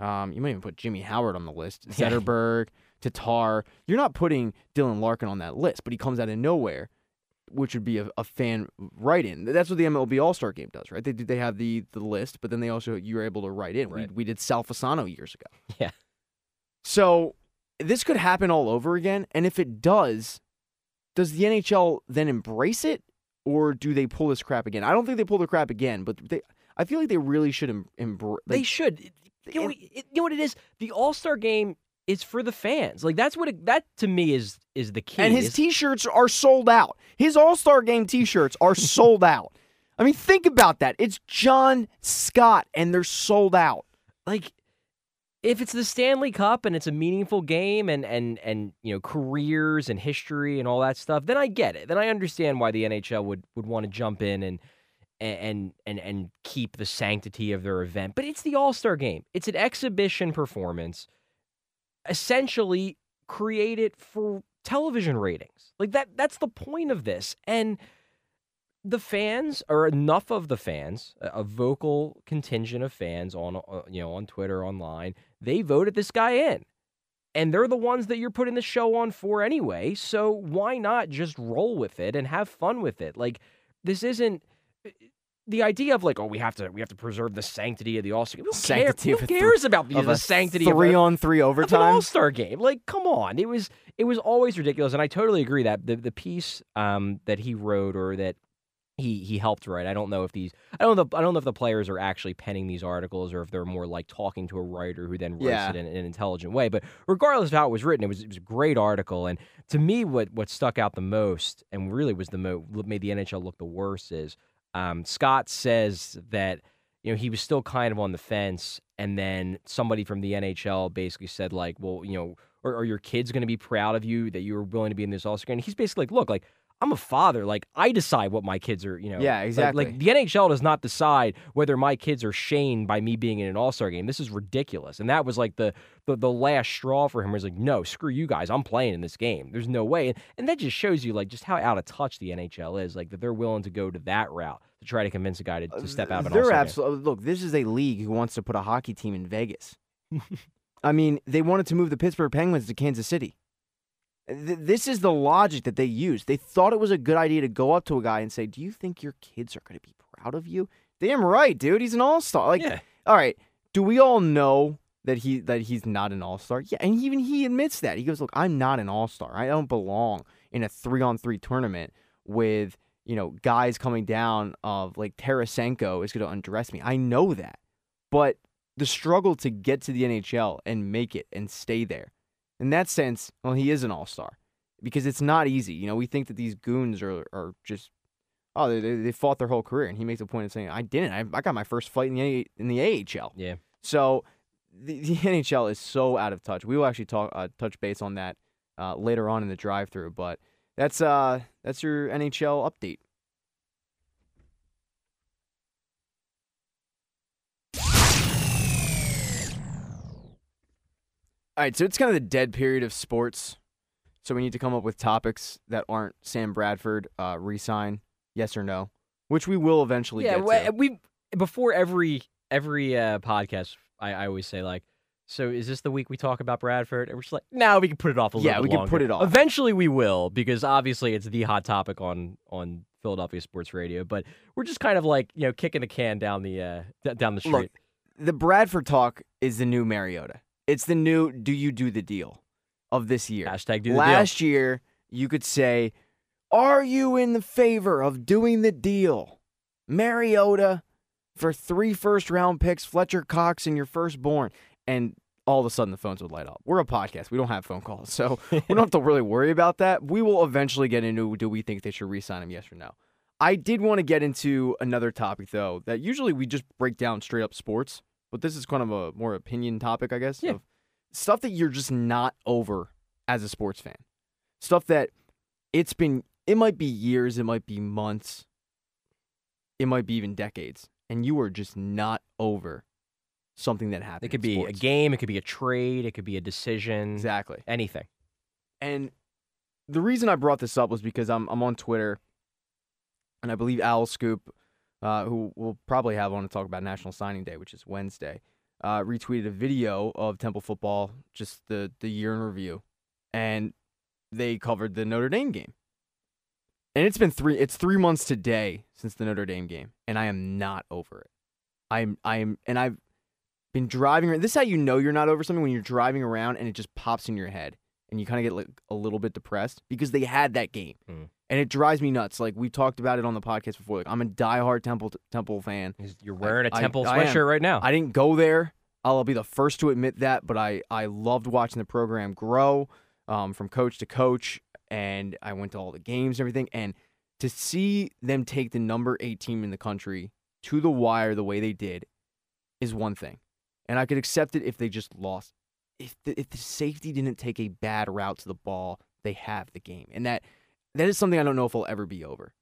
Um, you might even put Jimmy Howard on the list. Zetterberg, Tatar. You're not putting Dylan Larkin on that list, but he comes out of nowhere, which would be a, a fan write in. That's what the MLB All Star Game does, right? They do- they have the the list, but then they also you're able to write in. Right. We we did Sal Fasano years ago. Yeah. So this could happen all over again, and if it does, does the NHL then embrace it, or do they pull this crap again? I don't think they pull the crap again, but they. I feel like they really should em- embrace. they should. You know, you know what it is? The All Star game is for the fans. Like that's what it, that to me is is the key. and his is- T-shirts are sold out. His All Star Game T-shirts are sold out. I mean, think about that. It's John Scott, and they're sold out. like if it's the Stanley Cup and it's a meaningful game and and and you know careers and history and all that stuff, then I get it. Then I understand why the NHL would would want to jump in and and and and keep the sanctity of their event. But it's the All-Star game. It's an exhibition performance. Essentially create it for television ratings. Like that that's the point of this. And the fans or enough of the fans, a vocal contingent of fans on uh, you know on Twitter, online, they voted this guy in, and they're the ones that you're putting the show on for anyway. So why not just roll with it and have fun with it? Like this isn't the idea of like oh we have to we have to preserve the sanctity of the All Star. Who, Sanctity care, who cares about the, Of the sanctity of three a, on three overtime. All Star game. Like, come on, it was it was always ridiculous, and I totally agree that the the piece um, that he wrote or that he he helped write. I don't know if these I don't know I don't know if the players are actually penning these articles or if they're more like talking to a writer who then writes Yeah. it in, in an intelligent way. But regardless of how it was written, it was it was a great article. And to me, what what stuck out the most and really was the mo made the NHL look the worst is um, Scott says that you know he was still kind of on the fence, and then somebody from the NHL basically said like, well, you know, are, are your kids going to be proud of you that you were willing to be in this All Star game? And he's basically like, look, like. I'm a father. Like I decide what my kids are. You know. Yeah, exactly. Like, the NHL does not decide whether my kids are shamed by me being in an All Star game. This is ridiculous. And that was like the, the the last straw for him. He's like, no, screw you guys. I'm playing in this game. There's no way. And, and that just shows you like just how out of touch the NHL is. Like that they're willing to go to that route to try to convince a guy to, to step uh, out of an They're All Star game. absolutely look. This is a league who wants to put a hockey team in Vegas. I mean, they wanted to move the Pittsburgh Penguins to Kansas City. Th- This is the logic that they used. They thought it was a good idea to go up to a guy and say, "Do you think your kids are going to be proud of you?" Damn right, dude. He's an all star. Like, yeah. all right. Do we all know that he that he's not an all star? Yeah, and even he admits that. He goes, "Look, I'm not an all star. I don't belong in a three on three tournament with you know guys coming down of like Tarasenko is going to undress me. I know that, but the struggle to get to the NHL and make it and stay there, in that sense, well, he is an all star because it's not easy. You know, we think that these goons are are just oh, they, they, they fought their whole career, and he makes a point of saying, I didn't. I, I got my first fight in the in the AHL. Yeah. So the, the NHL is so out of touch. We will actually talk uh, touch base on that uh, later on in the drive-through, but that's uh that's your NHL update. All right, so it's kind of the dead period of sports. So we need to come up with topics that aren't Sam Bradford uh, resign, yes or no, which we will eventually yeah, get we- to. we before every every uh, podcast, I, I always say like, so is this the week we talk about Bradford? And we're just like, no, we can put it off a little Yeah, we can put it off. Eventually, we will because obviously it's the hot topic on on Philadelphia sports radio. But we're just kind of like you know kicking the can down the uh, down the street. Look, the Bradford talk is the new Mariota. It's the new do you do the deal of this year. Hashtag do the deal. Last year, you could say, Are you in the favor of doing the deal? Mariota for three first round picks, Fletcher Cox, and your firstborn. And all of a sudden, the phones would light up. We're a podcast. We don't have phone calls. So we don't have to really worry about that. We will eventually get into do we think they should re sign him, yes or no. I did want to get into another topic, though, that usually we just break down straight up sports, but this is kind of a more opinion topic, I guess. Yeah. Of stuff that you're just not over as a sports fan. Stuff that it's been, it might be years, it might be months, it might be even decades, and you are just not over something that happened. It could be a game. It could be a trade. It could be a decision. Exactly. Anything. And the reason I brought this up was because I'm I'm on Twitter, and I believe Owl Scoop, uh, who we'll probably have on to talk about National Signing Day, which is Wednesday, uh, retweeted a video of Temple football, just the the year in review, and they covered the Notre Dame game. And it's been three it's three months today since the Notre Dame game, and I am not over it. I'm I'm and I've been driving. ar- This is how you know you're not over something when you're driving around and it just pops in your head and you kind of get like a little bit depressed because they had that game, Mm. and it drives me nuts. Like we talked about it on the podcast before. Like I'm a diehard Temple Temple fan. You're wearing a I- Temple I sweatshirt right now. I didn't go there. I'll be the first to admit that, but I I loved watching the program grow um, from coach to coach, and I went to all the games and everything. And to see them take the number eight team in the country to the wire the way they did is one thing, and I could accept it if they just lost. If the, if the safety didn't take a bad route to the ball, they have the game, and that that is something I don't know if will ever be over.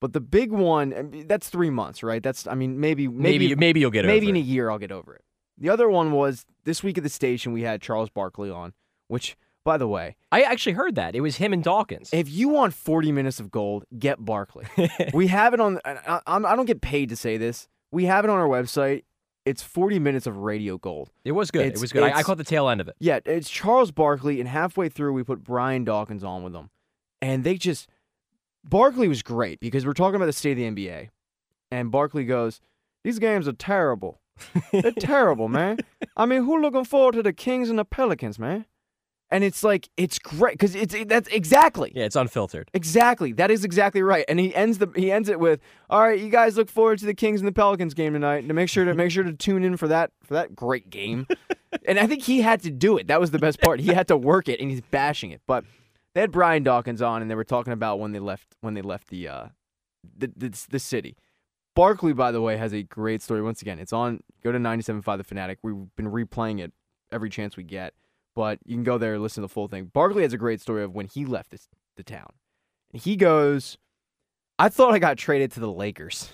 But the big one, that's three months, right? That's I mean maybe maybe maybe you'll get maybe in a year I'll get over it. The other one was this week at the station we had Charles Barkley on, which by the way, I actually heard that. It was him and Dawkins. if you want 40 minutes of gold, get Barkley. we have it on I, I don't get paid to say this. We have it on our website. It's 40 minutes of radio gold. it was good. It was good. I, I caught the tail end of it. Yeah, it's Charles Barkley, and halfway through we put Brian Dawkins on with them, and they just Barkley was great because we're talking about the state of the NBA, and Barkley goes, "These games are terrible. They're terrible, man. I mean, who looking forward to the Kings and the Pelicans, man?" And it's like it's great because it's it, that's exactly Yeah, it's unfiltered. Exactly. That is exactly right. And he ends the he ends it with, "All right, you guys look forward to the Kings and the Pelicans game tonight. To make sure to make sure to tune in for that for that great game." and I think he had to do it. That was the best part. He had to work it and he's bashing it. But they had Brian Dawkins on and they were talking about when they left when they left the uh the the, the city. Barkley, by the way, has a great story. Once again, it's on go to 97.5 The Fanatic. We've been replaying it every chance we get but you can go there and listen to the full thing. Barkley has a great story of when he left this, the town. And he goes, I thought I got traded to the Lakers,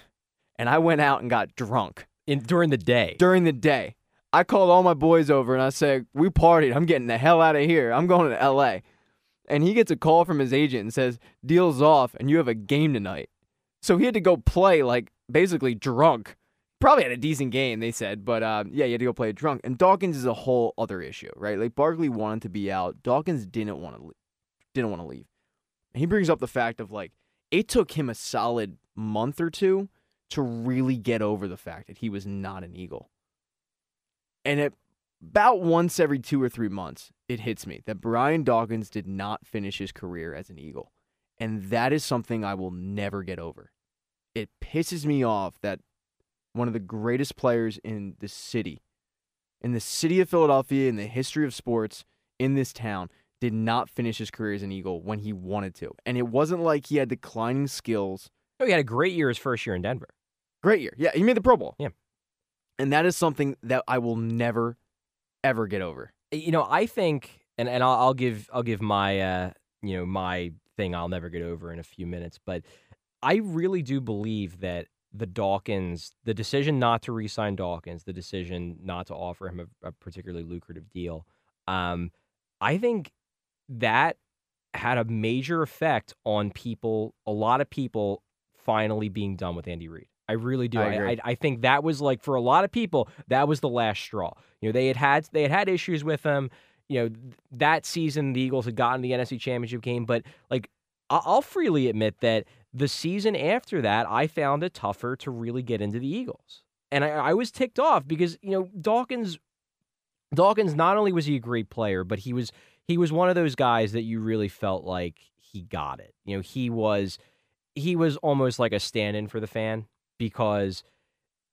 and I went out and got drunk In during the day. during the day. I called all my boys over and I said, We partied. I'm getting the hell out of here. I'm going to LA. And he gets a call from his agent and says, Deal's off, and you have a game tonight. So he had to go play, like, basically drunk. Probably had a decent game, they said, but um, yeah, you had to go play drunk. And Dawkins is a whole other issue, right? Like Barkley wanted to be out. Dawkins didn't want to leave. Didn't want to leave. And he brings up the fact of like it took him a solid month or two to really get over the fact that he was not an Eagle. And about once every two or three months, it hits me that Brian Dawkins did not finish his career as an Eagle. And that is something I will never get over. It pisses me off that one of the greatest players in the city, in the city of Philadelphia, in the history of sports, in this town, did not finish his career as an Eagle when he wanted to. And it wasn't like he had declining skills Oh, he had a great year his first year in Denver. Great year. Yeah, he made the Pro Bowl. Yeah. And that is something that I will never, ever get over. You know, I think, and, and I'll, I'll give I'll give my uh, you know my thing I'll never get over in a few minutes, but I really do believe that the Dawkins, the decision not to re-sign Dawkins, the decision not to offer him a, a particularly lucrative deal, um, I think that had a major effect on people, a lot of people finally being done with Andy Reid. I really do. I I. I, think that was like for a lot of people, that was the last straw. You know, they had had they had had issues with him. You know, th- that season the Eagles had gotten the NFC Championship game, but like I'll freely admit that the season after that, I found it tougher to really get into the Eagles, and I, I was ticked off because you know Dawkins. Dawkins not only was he a great player, but he was he was one of those guys that you really felt like he got it. You know, he was he was almost like a stand-in for the fan because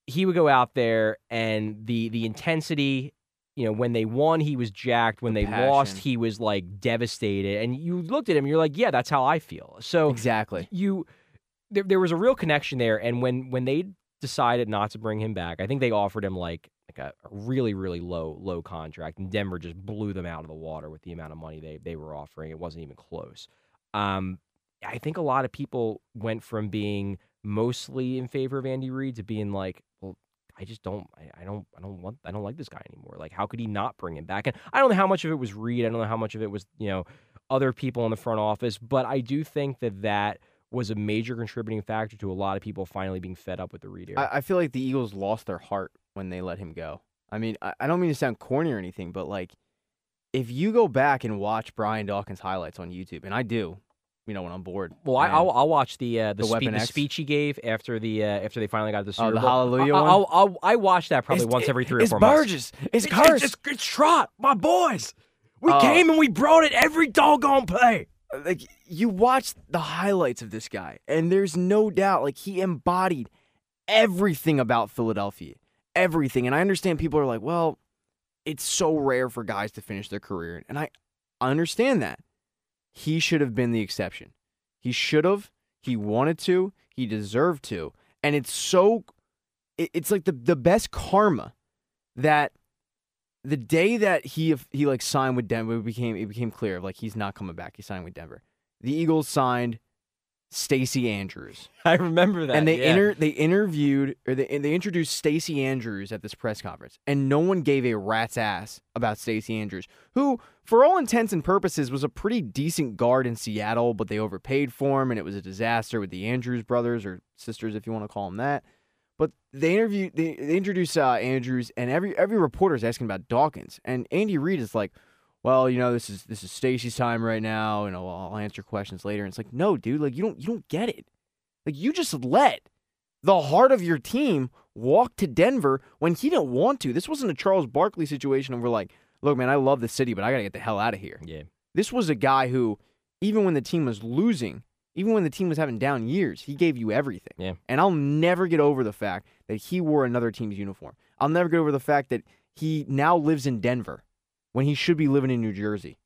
he would go out there and the the intensity you know when they won he was jacked. When The they lost he was like devastated. And you looked at him you're like yeah that's how i feel. So Exactly. you there, there was a real connection there. And when when they decided not to bring him back i think they offered him like like a, a really really low low contract. And denver just blew them out of the water with the amount of money they they were offering. It wasn't even close. Um i think a lot of people went from being mostly in favor of andy reid to being like well I just don't I, I don't I don't want I don't like this guy anymore. Like how could he not bring him back? And I don't know how much of it was Reid. I don't know how much of it was, you know, other people in the front office, but I do think that that was a major contributing factor to a lot of people finally being fed up with the Reid era. I, I feel like the Eagles lost their heart when they let him go. I mean, I, I don't mean to sound corny or anything, but like, if you go back and watch Brian Dawkins highlights on YouTube, and I do, you know, when I'm bored. well, I, I'll, I'll watch the uh, the, The spe- the speech he gave after the uh, after they finally got the Super Oh, the Bowl. Hallelujah I, one? I'll, I'll, I watch that probably It's- once every three or it's four months. It's Burgess. It's Curse. it's Trot, my boys. We Oh. came and we brought it every doggone play. like you watch the highlights of this guy, and there's no doubt like he embodied everything about Philadelphia, everything. And I understand people are like, well, it's so rare for guys to finish their career, and I I understand that. He should have been the exception. He should have. He wanted to. He deserved to. And it's so. it- It's like the the best karma that the day that he he like signed with Denver it became it became clear like he's not coming back. He signed with Denver. The Eagles signed Stacy Andrews, I remember that. and they yeah. inter they interviewed or they they introduced Stacy Andrews at this press conference, and no one gave a rat's ass about Stacy Andrews, who, for all intents and purposes, was a pretty decent guard in Seattle, but they overpaid for him, and it was a disaster with the Andrews brothers or sisters, if you want to call them that. But they interviewed, they, they introduced uh, Andrews, and every every reporter is asking about Dawkins, and Andy Reid is like, "Well, you know, this is this is Stacy's time right now, and I'll, I'll answer questions later." And it's like, no, dude, like you don't you don't get it. Like you just let the heart of your team walk to Denver when he didn't want to. This wasn't a Charles Barkley situation, and we're like, "Look, man, I love the city, but I gotta get the hell out of here." Yeah. This was a guy who, even when the team was losing, even when the team was having down years, he gave you everything. Yeah. And I'll never get over the fact that he wore another team's uniform. I'll never get over the fact that he now lives in Denver when he should be living in New Jersey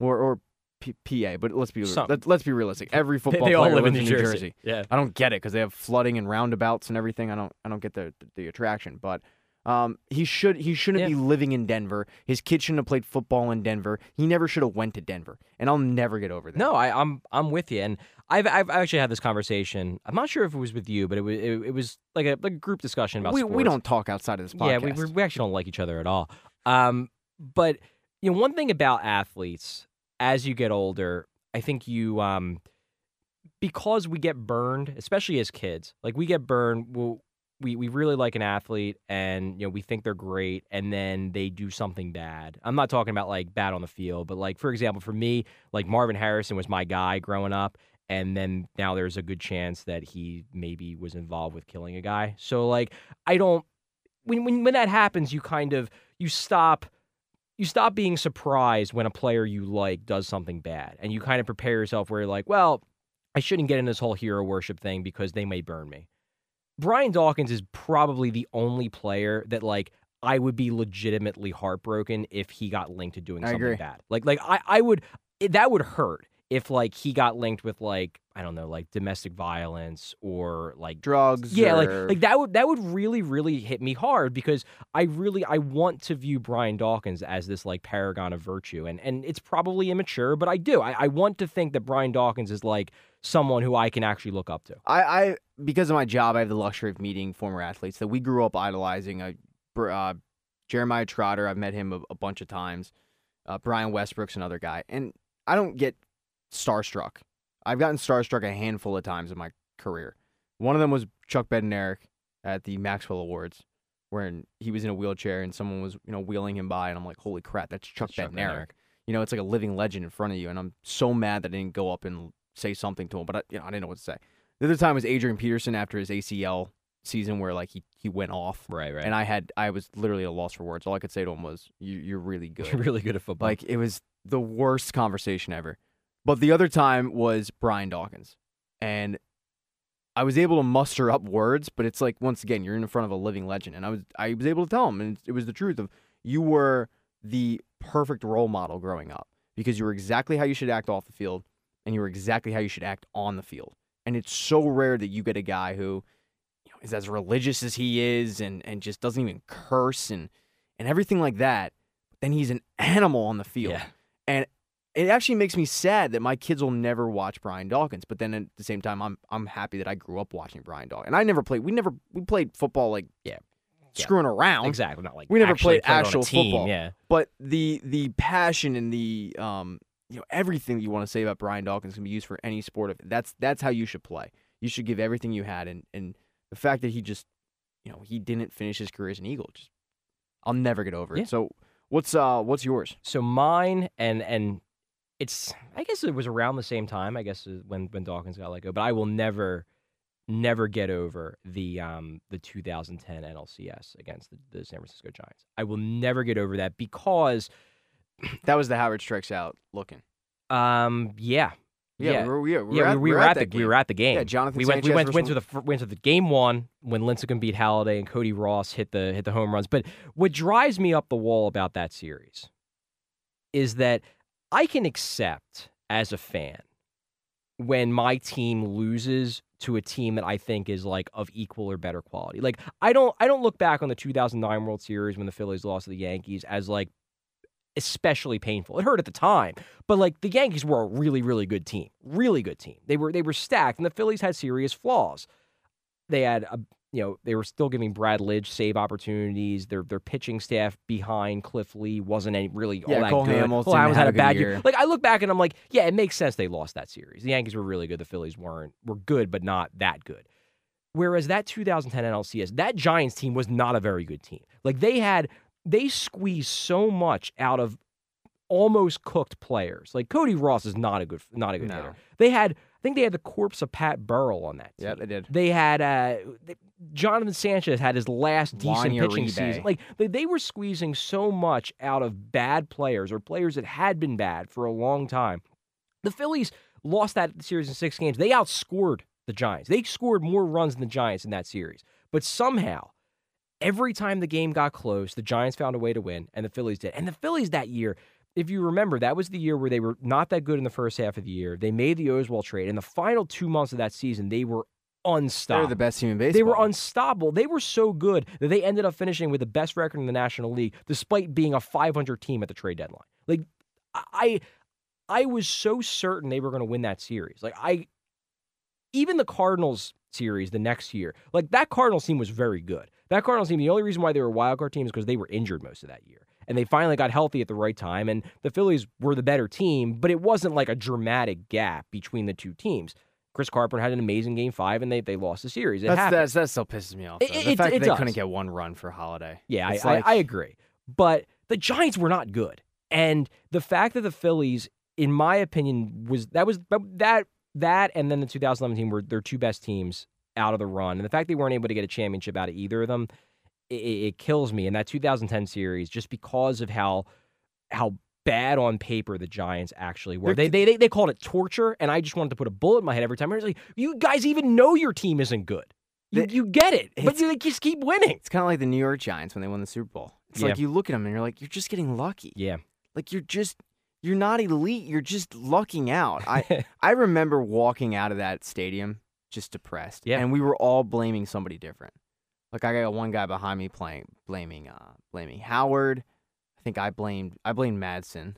or or P- PA. But let's be Some- let, let's be realistic. Every football they all player live in lives New Jersey. Yeah. I don't get it because they have flooding and roundabouts and everything. I don't I don't get the the, the attraction, but um, he should he shouldn't Yeah. be living in Denver. His kid shouldn't have played football in Denver. He never should have went to Denver, and I'll never get over that. No, I, I'm I'm with you, and I've I've actually had this conversation. I'm not sure if it was with you, but it was it, it was like a like a group discussion about we sports. we don't talk outside of this podcast. Yeah, we, we we actually don't like each other at all. Um, but you know, one thing about athletes as you get older, I think you um, because we get burned, especially as kids, like we get burned. We'll, we we really like an athlete, and you know we think they're great, and then they do something bad. I'm not talking about like bad on the field, but like for example, for me, like Marvin Harrison was my guy growing up. And then now there's a good chance that he maybe was involved with killing a guy. So like I don't when when when that happens, you kind of you stop you stop being surprised when a player you like does something bad, and you kind of prepare yourself where you're like, well, I shouldn't get in this whole hero worship thing because they may burn me. Brian Dawkins is probably the only player that like I would be legitimately heartbroken if he got linked to doing something bad. Like like I I would it, that would hurt if like he got linked with like I don't know, like domestic violence or like Drugs. yeah, like or- like that would that would really really hit me hard because I really I want to view Brian Dawkins as this like paragon of virtue and and it's probably immature, but I do. I, I want to think that Brian Dawkins is like someone who I can actually look up to. I, I because of my job, I have the luxury of meeting former athletes that we grew up idolizing. Uh, uh, Jeremiah Trotter, I've met him a, a bunch of times. Uh, Brian Westbrook's another guy, and I don't get starstruck. I've gotten starstruck a handful of times in my career. One of them was Chuck Bednarik at the Maxwell Awards, where he was in a wheelchair and someone was you know wheeling him by, and I'm like, holy crap, that's Chuck Chuck Bednarik. Bednarik. You know, it's like a living legend in front of you, and I'm so mad that I didn't go up and say something to him, but I, you know, I didn't know what to say. The other time was Adrian Peterson after his ACL season, where like he, he went off, Right, right. and I had I was literally at a loss for words. All I could say to him was, you, "You're really good." You're really good at football. like it was the worst conversation ever. But the other time was Brian Dawkins, and I was able to muster up words, but it's like once again you're in front of a living legend, and I was I was able to tell him, and it was the truth of you were the perfect role model growing up because you were exactly how you should act off the field, and you were exactly how you should act on the field. And it's so rare that you get a guy who you know, is as religious as he is, and and just doesn't even curse and and everything like that. But then he's an animal on the field yeah. and it actually makes me sad that my kids will never watch Brian Dawkins. But then at the same time, I'm I'm happy that I grew up watching Brian Dawkins. And I never played. We never we played football like Yeah. Yeah. screwing around. Exactly. Not like We never played played actual team, football. Yeah. But the the passion and the um you know everything that you want to say about Brian Dawkins can be used for any sport. Of that's that's how you should play. You should give everything you had. And and the fact that he just you know he didn't finish his career as an Eagle, just I'll never get over Yeah. it. So what's uh what's yours? So mine and and it's I guess it was around the same time I guess uh, when when Dawkins got let go, but I will never never get over the um the 2010 NLCS against the, the San Francisco Giants. I will never get over that because That was the Howard strikes out looking. um yeah Yeah, Yeah. we were, we were, yeah at, we, we were at at the we were at the game. Yeah, Jonathan we went we went went to the went to the game one when Lincecum beat Halladay and Cody Ross hit the hit the home runs. But what drives me up the wall about that series is that I can accept as a fan when my team loses to a team that I think is like of equal or better quality. Like I don't I don't look back on the 2009 World Series when the Phillies lost to the Yankees as like especially painful. It hurt at the time, but like the Yankees were a really really good team. Really good team. They were they were stacked and the Phillies had serious flaws. They had a you know, they were still giving Brad Lidge save opportunities. Their their pitching staff behind Cliff Lee wasn't any really all Yeah, that Cole good. Hamels Cole Hamels had a a bad year. year. Like I look back and I'm like, yeah, it makes sense they lost that series. The Yankees were really good. The Phillies weren't. Were good, but not that good. Whereas that 2010 NLCS, that Giants team was not a very good team. Like they had, they squeezed so much out of almost cooked players. Like Cody Ross is not a good, not a good No. hitter. They had, I think they had the corpse of Pat Burrell on that team. Yeah, they did. They had uh, they- Jonathan Sanchez had his last decent pitching Uribe. season. Like they, they were squeezing so much out of bad players or players that had been bad for a long time. The Phillies lost that series in six games. They outscored the Giants. They scored more runs than the Giants in that series. But somehow, every time the game got close, the Giants found a way to win, and the Phillies did. And the Phillies that year, if you remember, that was the year where they were not that good in the first half of the year. They made the Oswalt trade. In the final two months of that season, they were unstoppable. They're the best team in baseball. They were unstoppable. They were so good that they ended up finishing with the best record in the National League, despite being a 500 team at the trade deadline. Like I, I was so certain they were going to win that series. Like I, even the Cardinals series the next year, like that Cardinals team was very good. That Cardinals team, the only reason why they were a wild card team is because they were injured most of that year. And they finally got healthy at the right time. And the Phillies were the better team, but it wasn't like a dramatic gap between the two teams. Chris Carpenter had an amazing game five, and they they lost the series. It That's, happened. that's, that still pisses me off. It- though. it- the fact it that they couldn't get one run for Halladay. Yeah, I, like- I, I agree. But the Giants were not good. And the fact that the Phillies, in my opinion, was that was that that and then the 2011 team were their two best teams out of the run. And the fact they weren't able to get a championship out of either of them, it, it it kills me. And that 2010 series, just because of how how bad on paper the Giants actually were. They, they they they called it torture, and I just wanted to put a bullet in my head every time. I was like, you guys even know your team isn't good. You, The- you get it, but you just keep winning. It's kind of like the New York Giants when they won the Super Bowl. It's like you look at them and you're like, you're just getting lucky. Yeah. Like you're just you're not elite. You're just lucking out. I I remember walking out of that stadium just depressed. Yeah. And we were all blaming somebody different. Like I got one guy behind me playing blaming uh blaming Howard. I think I blamed I blamed Madson.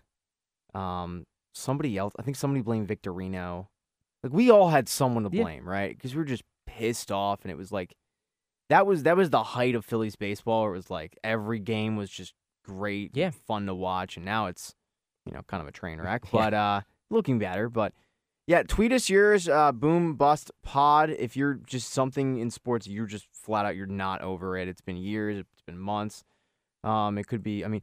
Um somebody else I think somebody blamed Victorino. Like we all had someone to Yeah. blame, right? Because we were just pissed off and it was like that was that was the height of Phillies baseball. Where it was like every game was just great, Yeah. fun to watch, and now it's you know kind of a train wreck, Yeah. but uh, looking better. But yeah, tweet us yours, uh, boom bust pod. If you're just something in sports, you're just flat out you're not over it. It's been years, it's been months. Um, it could be. I mean,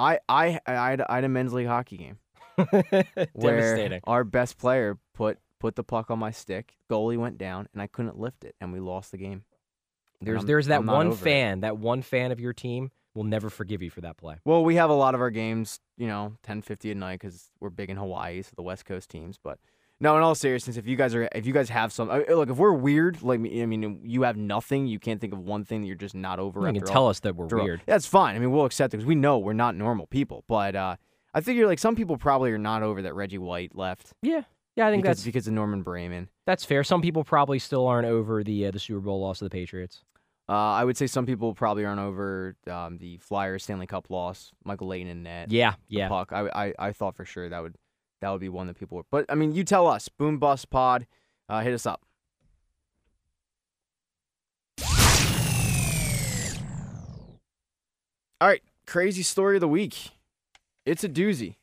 I I I had, I had a men's league hockey game where Devastating. our best player put put the puck on my stick. Goalie went down, and I couldn't lift it, and we lost the game. There's there's that I'm one over it. fan, that one fan of your team will never forgive you for that play. Well, we have a lot of our games, you know, 10:50 at night because we're big in Hawaii, so the West Coast teams. But no, in all seriousness, if you guys are, if you guys have some, I- look, if we're weird, like I mean, you have nothing, you can't think of one thing that you're just not over. You can tell all- us that we're after all- weird. That's fine. I mean, we'll accept it because we know we're not normal people. But uh, I figure like some people probably are not over that Reggie White left Yeah, yeah, I think because that's because of Norman Braman. that's fair. Some people probably still aren't over the uh, the Super Bowl loss of the Patriots. Uh, I would say some people probably aren't over um, the Flyers Stanley Cup loss, Michael Leighton and net. Yeah, yeah. puck. I, I I thought for sure that would that would be one that people would. But I mean, you tell us. Boom Bust Pod, uh, hit us up. All right, crazy story of the week. It's a doozy.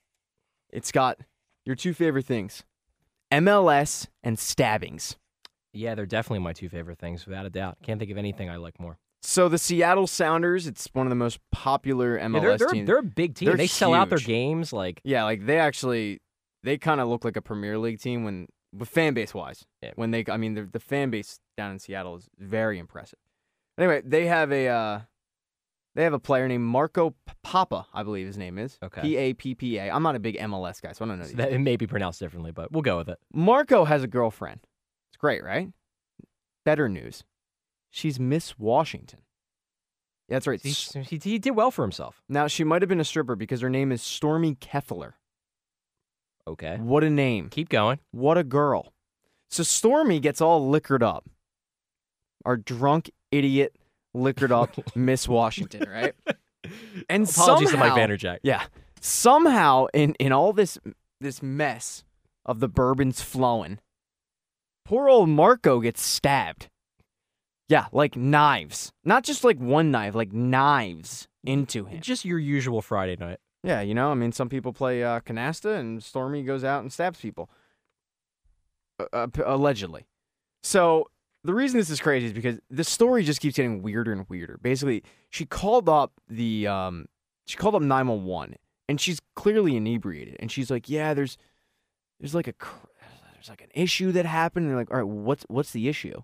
It's got your two favorite things: MLS and stabbings. Yeah, they're definitely my two favorite things, without a doubt. Can't think of anything I like more. So the Seattle Sounders, it's one of the most popular MLS Yeah, they're, they're, teams. they're a big team. They're they sell out their games like Yeah, like they actually they kind of look like a Premier League team when with fan base wise. Yeah. When they I mean the the fan base down in Seattle is very impressive. Anyway, they have a uh they have a player named Marco Pappa, I believe his name is. Okay. P A P P A. I'm not a big MLS guy, so I don't know. so that, it may be pronounced differently, but we'll go with it. Marco has a girlfriend. It's great, right? Better news. She's Miss Washington. Yeah, that's right. He, he, he did well for himself. Now she might have been a stripper because her name is Stormy Keffeler. Okay, What a name. keep going. What a girl. So Stormy gets all liquored up. Our drunk idiot liquored up Miss Washington, right? And Apologies somehow, to Mike Vanderjagt. Yeah. Somehow in in all this this mess of the bourbons flowing, poor old Marco gets stabbed. Yeah, like knives. Not just like one knife, like knives into him. Just your usual Friday night. Yeah, you know, I mean, some people play uh, canasta, and Stormy goes out and stabs people, uh, allegedly. So the reason this is crazy is because the story just keeps getting weirder and weirder. Basically, she called up the um, she called up nine one one, and she's clearly inebriated, and she's like, "Yeah, there's there's like a there's like an issue that happened." And they're like, "All right, what's what's the issue?"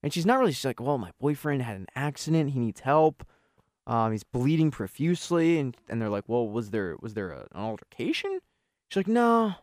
And she's not really. She's like, "Well, my boyfriend had an accident. He needs help." Um, he's bleeding profusely, and, and they're like, "Well, was there was there a, an altercation?" She's like, "No."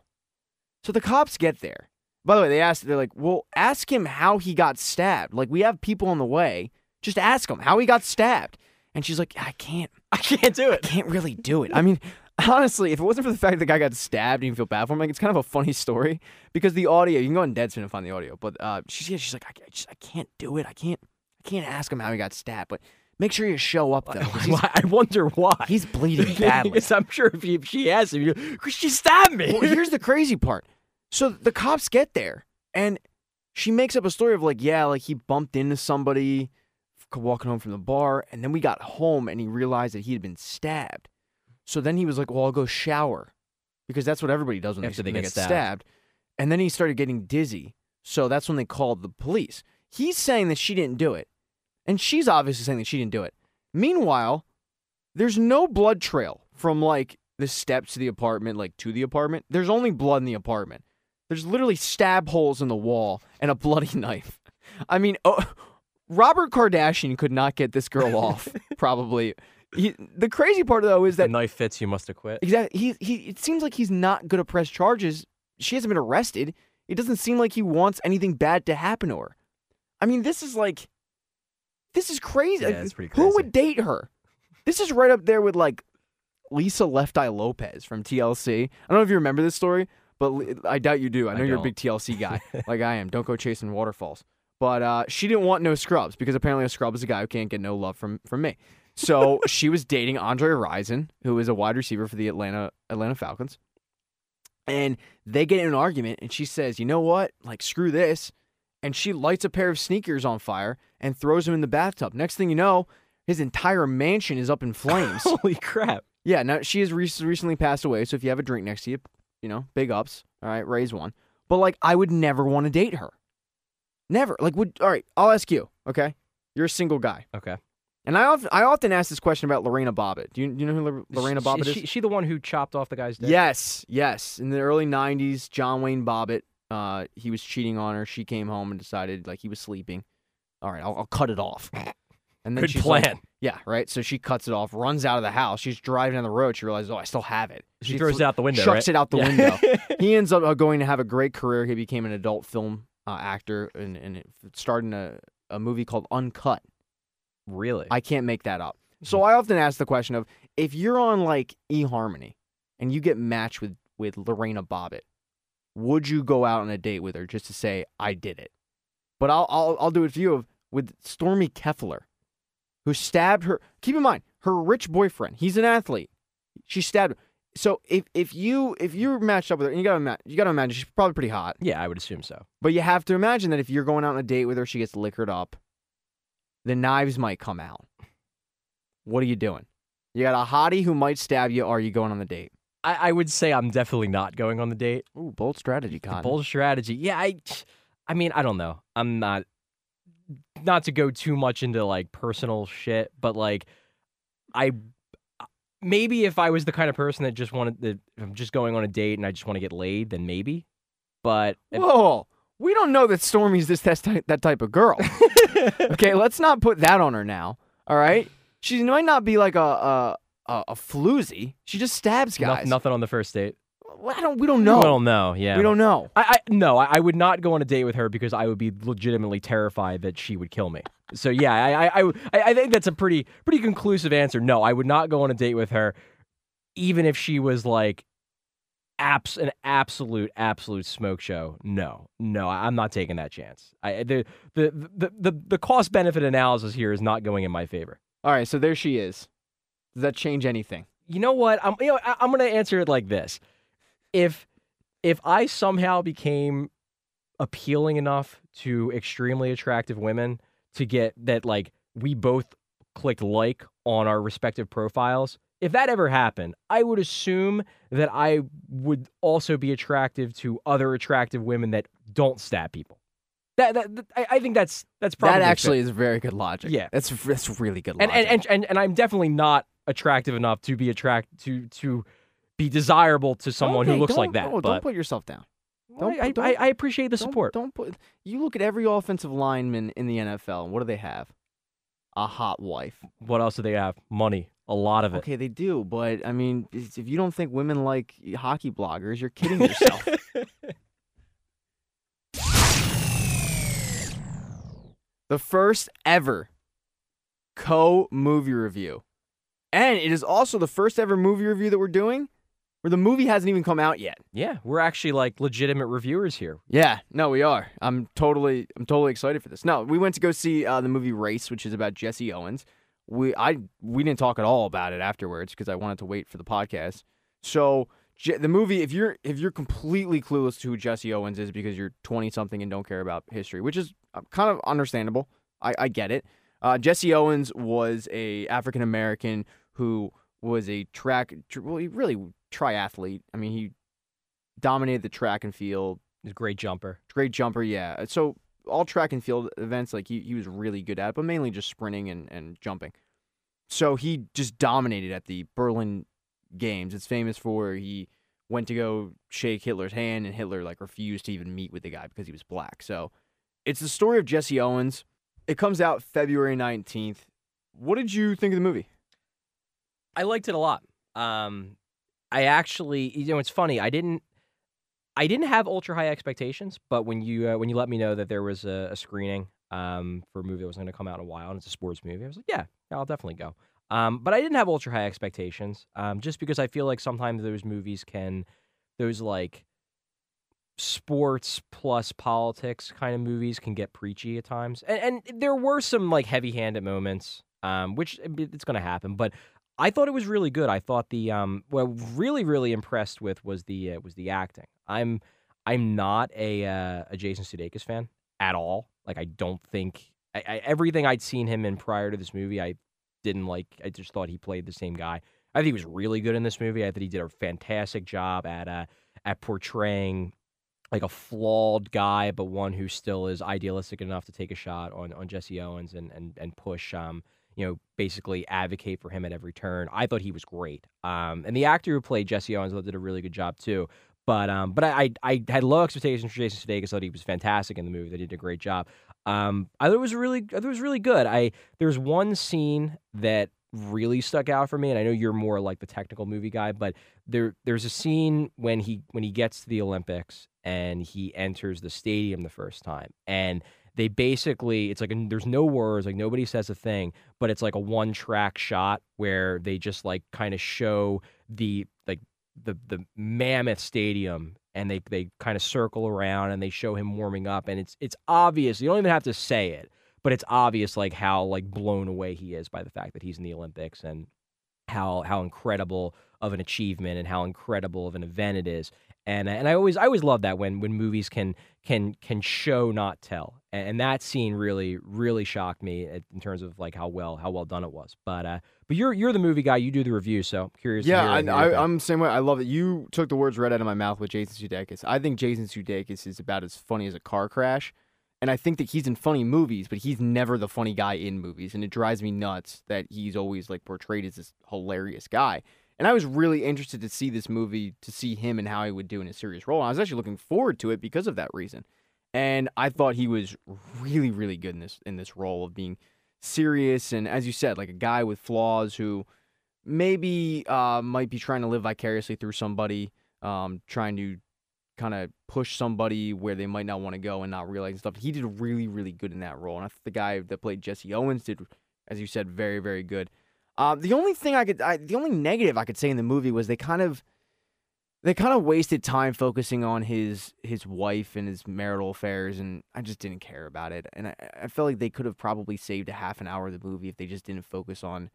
So the cops get there. By the way, they asked. They're like, "Well, ask him how he got stabbed. Like, we have people on the way. Just ask him how he got stabbed." And she's like, "I can't. I can't do it. I can't really do it. I mean, honestly, if it wasn't for the fact that the guy got stabbed and you feel bad for him, like it's kind of a funny story because the audio. You can go on Deadspin and find the audio, but uh, she's yeah, she's like, I, I just I can't do it. I can't I can't ask him how he got stabbed, but make sure you show up though. I wonder why. he's bleeding badly. Because I'm sure if, he, if she asked him, you she stabbed me. well, here's the crazy part. So the cops get there, and she makes up a story of like, yeah, like he bumped into somebody walking home from the bar, and then we got home and he realized that he had been stabbed. So then he was like, well, I'll go shower because that's what everybody does when After they, they get stabbed. And then he started getting dizzy. So that's when they called the police. He's saying that she didn't do it, and she's obviously saying that she didn't do it. Meanwhile, there's no blood trail from like the steps to the apartment, like to the apartment. There's only blood in the apartment. There's literally stab holes in the wall and a bloody knife. I mean, oh, Robert Kardashian could not get this girl off. probably. He, the crazy part though is that the knife fits, you must acquit. exactly he he. It seems like he's not going to press charges. She hasn't been arrested. It doesn't seem like he wants anything bad to happen to her. I mean, this is like, this is crazy. Yeah, it's pretty Who would date her? This is right up there with like Lisa Left Eye Lopez from TLC. I don't know if you remember this story, but I doubt you do. I I know you're a big TLC guy, like I am. Don't go chasing waterfalls. But uh, she didn't want no scrubs because apparently a scrub is a guy who can't get no love from from me. So she was dating Andre Rison, who is a wide receiver for the Atlanta Atlanta Falcons. And they get in an argument, and she says, "You know what? Like screw this." And she lights a pair of sneakers on fire and throws them in the bathtub. Next thing you know, his entire mansion is up in flames. Holy crap! Yeah, now she has rec- recently passed away, so if you have a drink next to you, you know, big ups. All right, raise one. But like, I would never want to date her. Never. Like, would all right? I'll ask you. Okay, you're a single guy, Okay. and I often I often ask this question about Lorena Bobbitt. Do you do you know who Lor- Lorena Is Bobbitt she, is? She, she the one who chopped off the guy's dick? Yes, yes. In the early '90s, John Wayne Bobbitt, uh, he was cheating on her. She came home and decided like he was sleeping. All right, I'll, I'll cut it off. And then Good she's like- plan. yeah, right. So she cuts it off, runs out of the house. She's driving down the road. She realizes, oh, I still have it. She throws fl- it out the window. chucks right? it out the Yeah. window. He ends up uh, going to have a great career. He became an adult film uh, actor and, and in a, a movie called Uncut. really? I can't make that up. So I often ask the question of if you're on like eHarmony and you get matched with with Lorena Bobbitt, would you go out on a date with her just to say I did it? But I'll I'll I'll do it for you of with Stormy Keffeler, who stabbed her. Keep in mind her rich boyfriend. He's an athlete. She stabbed. So if if you if you're matched up with her, and you gotta you gotta imagine she's probably pretty hot. yeah, I would assume so. But you have to imagine that if you're going out on a date with her, she gets liquored up, the knives might come out. What are you doing? You got a hottie who might stab you, or are you going on the date? I, I would say I'm definitely not going on the date. Ooh, bold strategy, Cotton. Bold strategy. Yeah, I, I mean, I don't know. I'm not, not to go too much into like personal shit, but like, I, maybe if I was the kind of person that just wanted to, if I'm just going on a date and I just want to get laid, then maybe. But if- Whoa, we don't know that Stormy's this that type, that type of girl. okay, let's not put that on her now. All right, she might not be like a a a, a floozy. She just stabs no- guys. nothing on the first date. Well, I don't. We don't know. I don't know. Yeah, We don't know. I, I no, I, I would not go on a date with her because I would be legitimately terrified that she would kill me. So yeah, I I, I I think that's a pretty pretty conclusive answer. No, I would not go on a date with her, even if she was like abs an absolute absolute smoke show. No, no, I'm not taking that chance. I the the the the, the cost benefit analysis here is not going in my favor. All right, so there she is. Does that change anything? you know what? I'm you know I, I'm gonna answer it like this: if if I somehow became appealing enough to extremely attractive women to get that like we both clicked like on our respective profiles, if that ever happened, I would assume that I would also be attractive to other attractive women that don't stab people. That, that, that- I, I think that's that's probably that fair. actually is very good logic. Yeah. that's that's really good and, logic. and and and and I'm definitely not attractive enough to be attract to to be desirable to someone Okay, who looks like that. oh, don't put yourself down. Don't- I, don't- I, I appreciate the Don't- support. Don't, put. You look at every offensive lineman in the NFL. and What do they have? A hot wife. What else do they have? Money, a lot of it. Okay, they do, but I mean, if you don't think women like hockey bloggers, you're kidding yourself. the first ever co movie review. And it is also the first ever movie review that we're doing where the movie hasn't even come out yet. Yeah, we're actually like legitimate reviewers here. Yeah, no, we are. I'm totally, I'm totally excited for this. No, we went to go see uh, the movie Race, which is about Jesse Owens. We, I, we didn't talk at all about it afterwards because I wanted to wait for the podcast. So Je- the movie, if you're, if you're completely clueless to who Jesse Owens is because you're 20 something and don't care about history, which is uh, kind of understandable. I, I get it. Uh, Jesse Owens was a African American who was a track, well, he really triathlete. I mean, he dominated the track and field He's a great jumper. great jumper, yeah. Uh, so all track and field events, like he, he was really good at, but mainly just sprinting and, and jumping. So he just dominated at the Berlin Games. It's famous for he went to go shake Hitler's hand, and Hitler like refused to even meet with the guy because he was black. So it's the story of Jesse Owens. It comes out February nineteenth. What did you think of the movie? I liked it a lot. Um, I actually, you know, it's funny. I didn't, I didn't have ultra high expectations, but when you uh, when you let me know that there was a, a screening um, for a movie that was going to come out in a while and it's a sports movie, I was like, yeah, yeah, I'll definitely go. Um, but I didn't have ultra high expectations, um, just because I feel like sometimes those movies can, those like sports plus politics kind of movies can get preachy at times, and, and there were some like heavy handed moments, um, which it's going to happen. But I thought it was really good. I thought the um, what really really impressed with was the uh, was the acting. I'm I'm not a uh, a Jason Sudeikis fan at all. Like I don't think I, I, everything I'd seen him in prior to this movie, I didn't like. I just thought he played the same guy. I think he was really good in this movie. I thought he did a fantastic job at uh, at portraying like a flawed guy, but one who still is idealistic enough to take a shot on on Jesse Owens and and and push um you know basically advocate for him at every turn. I thought he was great. Um and the actor who played Jesse Owens did a really good job too. But um but I I, had low expectations for Jason Sudeikis. I thought he was fantastic in the movie. They did a great job. Um I thought it was really I thought it was really good. I there's one scene that really stuck out for me and I know you're more like the technical movie guy but there there's a scene when he when he gets to the Olympics and he enters the stadium the first time and they basically it's like there's no words like nobody says a thing but it's like a one track shot where they just like kind of show the like the the mammoth stadium and they they kind of circle around and they show him warming up and it's it's obvious you don't even have to say it but it's obvious like how like blown away he is by the fact that he's in the Olympics and how how incredible of an achievement and how incredible of an event it is and and I always I always love that when when movies can can can show not tell, and, that scene really really shocked me in terms of like how well how well done it was. But uh, but you're you're the movie guy, you do the review, so I'm curious. Yeah, I, I, am same way. I love it. You took the words right out of my mouth with Jason Sudeikis. I think Jason Sudeikis is about as funny as a car crash. And I think that he's in funny movies, but he's never the funny guy in movies. And it drives me nuts that he's always like portrayed as this hilarious guy. And I was really interested to see this movie, to see him and how he would do in a serious role. I was actually looking forward to it because of that reason. And I thought he was really, really good in this in this role of being serious and, as you said, like a guy with flaws who maybe uh, might be trying to live vicariously through somebody, um, trying to kind of push somebody where they might not want to go and not realize stuff. He did really, really good in that role. And I think the guy that played Jesse Owens did, as you said, very, very good. Uh, the only thing I could, I, the only negative I could say in the movie was they kind of, they kind of wasted time focusing on his his wife and his marital affairs, and I just didn't care about it. And I, I felt like they could have probably saved a half an hour of the movie if they just didn't focus on,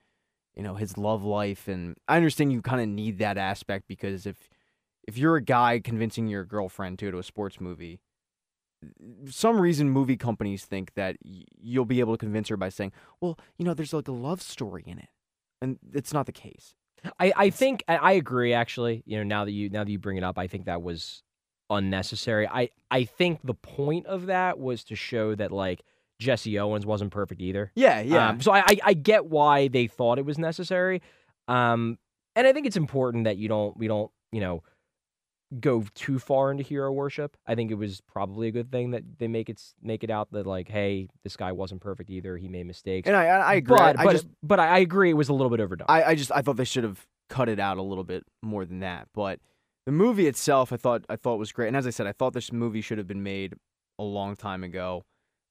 you know, his love life. And I understand you kind of need that aspect because if if you're a guy convincing your girlfriend to go to a sports movie, some reason movie companies think that you'll be able to convince her by saying, "Well, you know, there's like a love story in it." And it's not the case. I, I think I agree. Actually, you know, now that you now that you bring it up, I think that was unnecessary. I I think the point of that was to show that like Jesse Owens wasn't perfect either. Yeah, yeah. Um, so I, I, I get why they thought it was necessary. Um, and I think it's important that you don't we don't you know go too far into hero worship. I think it was probably a good thing that they make it make it out that like, hey, this guy wasn't perfect either. He made mistakes. And I I agree. But I but, just, but I agree it was a little bit overdone. I, I just I thought they should have cut it out a little bit more than that. But the movie itself, I thought I thought was great. And as I said, I thought this movie should have been made a long time ago.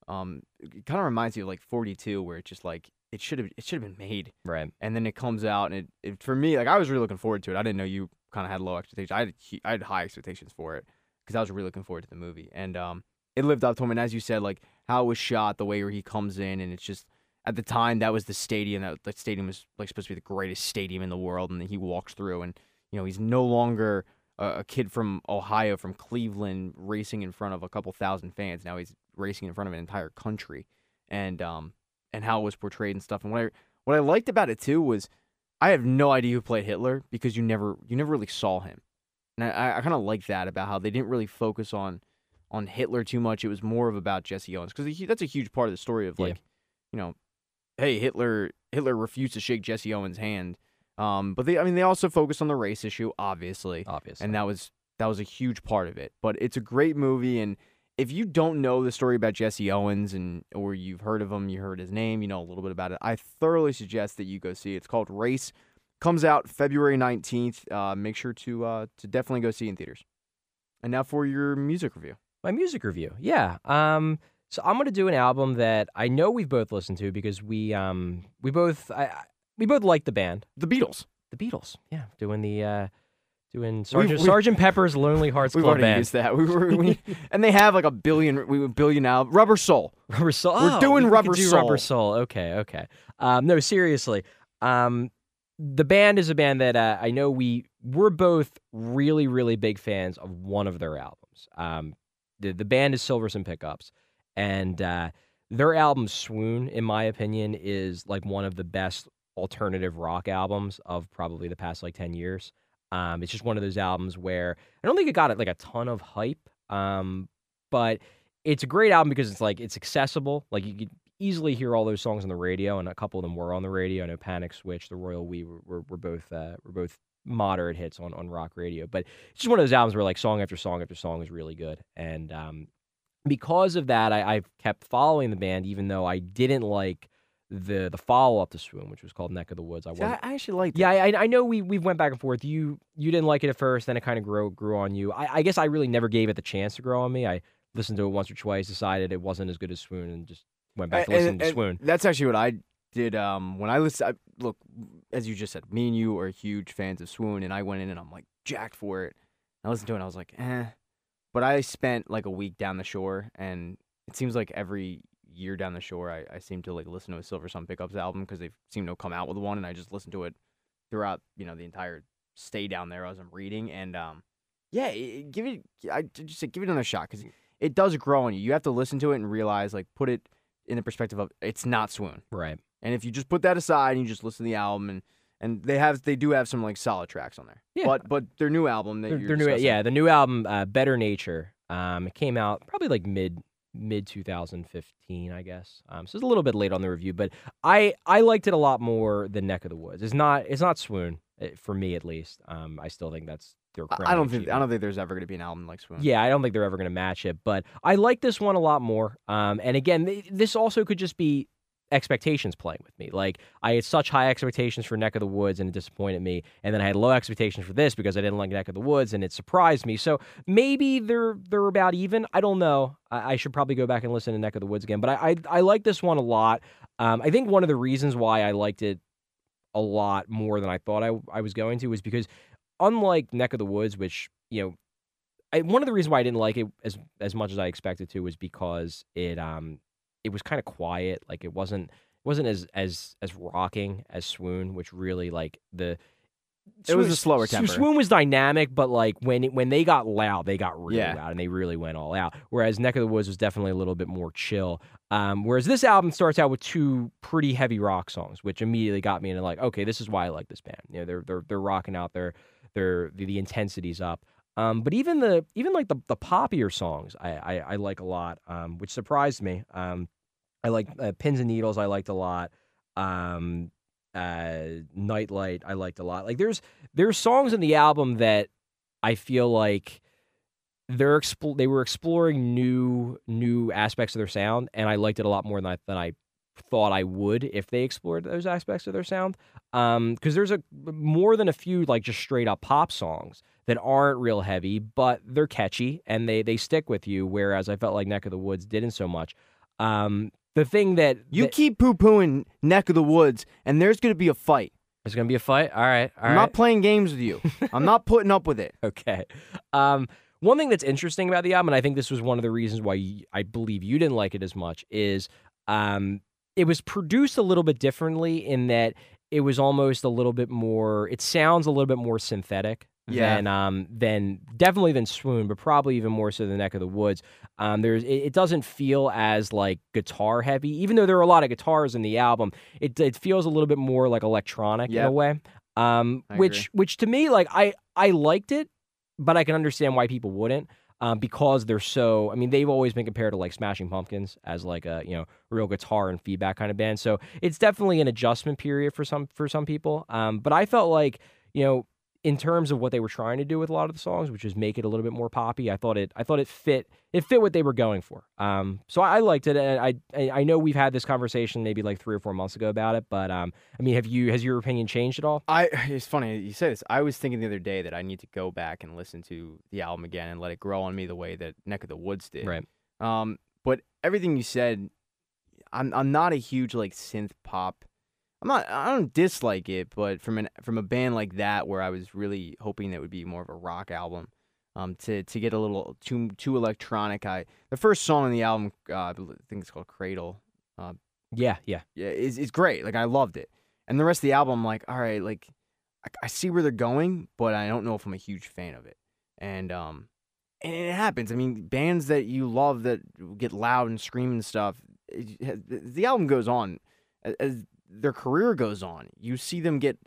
Um, it kind of reminds me of like 42, where it's just like it should have it should have been made. Right. And then it comes out, and it, it for me like I was really looking forward to it. I didn't know you kind of had low expectations. I had I had high expectations for it because I was really looking forward to the movie, and um, it lived up to him. And as you said, like how it was shot, the way where he comes in, and it's just at the time that was the stadium that the stadium was like supposed to be the greatest stadium in the world, and then he walks through, and you know he's no longer a, a kid from Ohio, from Cleveland, racing in front of a couple thousand fans. Now he's racing in front of an entire country, and um, and how it was portrayed and stuff. And what I what I liked about it too was I have no idea who played Hitler because you never you never really saw him, and I, I kind of like that about how they didn't really focus on on Hitler too much. It was more of about Jesse Owens because that's a huge part of the story of like, yeah. you know, hey Hitler Hitler refused to shake Jesse Owens' hand. Um, but they I mean they also focused on the race issue, obviously, obviously, and that was that was a huge part of it. But it's a great movie and if you don't know the story about Jesse Owens and or you've heard of him, you heard his name, you know a little bit about it, I thoroughly suggest that you go see it. It's called Race. Comes out February 19th. Uh, make sure to uh, to definitely go see in theaters. And now for your music review. My music review. Yeah. Um so I'm going to do an album that I know we've both listened to because we um we both I we both like the band, The Beatles. the Beatles. Yeah, doing the uh, doing Sergeant, we- Sergeant Pepper's Lonely Hearts We've Club already Band. used that. We were, we, and they have like a billion, we billion now. Rubber Soul. Rubber Soul. We're Oh, doing we Rubber do Rubber Soul. Okay, okay. Um, no, seriously. Um, the band is a band that uh, I know we we're both really, really big fans of one of their albums. Um, the the band is Silversun Pickups, and uh, their album Swoon, in my opinion, is like one of the best alternative rock albums of probably the past like ten years. Um, it's just one of those albums where I don't think it got like a ton of hype, um, but it's a great album because it's like it's accessible. Like you could easily hear all those songs on the radio, and a couple of them were on the radio. I know Panic Switch, The Royal We were, were, were both uh, were both moderate hits on on rock radio. But it's just one of those albums where like song after song after song is really good, and um, because of that, I, I've kept following the band, even though I didn't like the the follow up to Swoon, which was called Neck of the Woods. I See. I, I actually like Yeah, I, I know we we went back and forth. You you didn't like it at first, then it kind of grew grew on you. I, I guess I really never gave it the chance to grow on me. I listened to it once or twice, decided it wasn't as good as Swoon, and just went back to And- listening to and Swoon. That's actually what I did um, when I listened. I, look, as you just said, me and you are huge fans of Swoon, and I went in and I'm like jacked for it. I listened to it and I was like, eh. But I spent like a week down the shore, and it seems like every year down the shore, I, I seem to like listen to a Silversun Pickups album because they seem to come out with one, and I just listen to it throughout, you know, the entire stay down there as I'm reading, and um, yeah, it, give it. I just say give it another shot because it does grow on you. You have to listen to it and realize, like, put it in the perspective of it's not Swoon. Right. And if you just put that aside and you just listen to the album and and they have they do have some like solid tracks on there. Yeah. But but their new album that Their, their new yeah, the new album, uh, Better Nature. Um, it came out probably like mid mid 2015, I guess. Um, so it's a little bit late on the review, but I I liked it a lot more than Neck of the Woods. It's not it's not Swoon eh, for me at least. Um, I still think that's their. I- I don't think I don't think there's ever gonna be an album like Swoon. Yeah, I don't think they're ever going to match it, but I like this one a lot more. Um, and again, th- this also could just be expectations playing with me. Like I had such high expectations for Neck of the Woods and it disappointed me, and then I had low expectations for this because I didn't like Neck of the Woods and it surprised me. So maybe they're they're about even. I don't know. I, I should probably go back and listen to Neck of the Woods again, but I I, I like this one a lot. Um, I think one of the reasons why I liked it a lot more than I thought I I was going to was because unlike Neck of the Woods, which you know I, one of the reasons why I didn't like it as as much as I expected to was because it um it was kind of quiet. Like it wasn't it wasn't as as as rocking as Swoon, which really like the It was a slower tempo. Swoon was dynamic, but like when it, when they got loud, they got really Yeah. loud and they really went all out. Whereas Neck of the Woods was definitely a little bit more chill. Um, whereas this album starts out with two pretty heavy rock songs, which immediately got me into like, okay, this is why I like this band. You know, they're they're they're rocking out their their the, the intensity's up. Um, but even the even like the the poppier songs, I I, I like a lot, um, which surprised me. Um, I like uh, Pins and Needles. I liked a lot. Um, uh, Nightlight. I liked a lot. Like there's there's songs in the album that I feel like they're expl- they were exploring new new aspects of their sound, and I liked it a lot more than I than I thought I would if they explored those aspects of their sound. Um, because there's a more than a few like just straight up pop songs that aren't real heavy, but they're catchy and they they stick with you. Whereas I felt like Neck of the Woods didn't so much. Um, the thing that You that- keep poo pooing Neck of the Woods, and there's gonna be a fight. there's gonna be a fight. All right, all I'm right. not playing games with you. I'm not putting up with it. Okay. Um, one thing that's interesting about the album, and I think this was one of the reasons why I believe you didn't like it as much, is um, it was produced a little bit differently in that it was almost a little bit more. It sounds a little bit more synthetic. Yeah. Than um than definitely than Swoon, but probably even more so than Neck of the Woods. Um, there's it, it doesn't feel as like guitar heavy, even though there are a lot of guitars in the album. It it feels a little bit more like electronic in a way. Um, I which agree. which to me like I I liked it, but I can understand why people wouldn't. Um, because they're so, I mean, they've always been compared to like Smashing Pumpkins as like a you know real guitar and feedback kind of band. So it's definitely an adjustment period for some for some people. Um, but I felt like you know in terms of what they were trying to do with a lot of the songs, which is make it a little bit more poppy, I thought it I thought it fit it fit what they were going for. Um, so I, I liked it, and I I I know we've had this conversation maybe like three or four months ago about it, but um, I mean, have you has your opinion changed at all? I it's funny you say this. I was thinking the other day that I need to go back and listen to the album again and let it grow on me the way that Neck of the Woods did. Right. Um, but everything you said, I'm I'm not a huge like synth pop I'm not. I don't dislike it, but from an from a band like that, where I was really hoping that would be more of a rock album, um, to to get a little too too electronic. I the first song on the album, uh, I think it's called Cradle. Uh, Yeah, yeah. yeah, is is great. Like I loved it, and the rest of the album, I'm like, all right, like I, I see where they're going, but I don't know if I'm a huge fan of it. And um, and it happens. I mean, bands that you love that get loud and scream and stuff. It, the- the album goes on as their career goes on. You see them get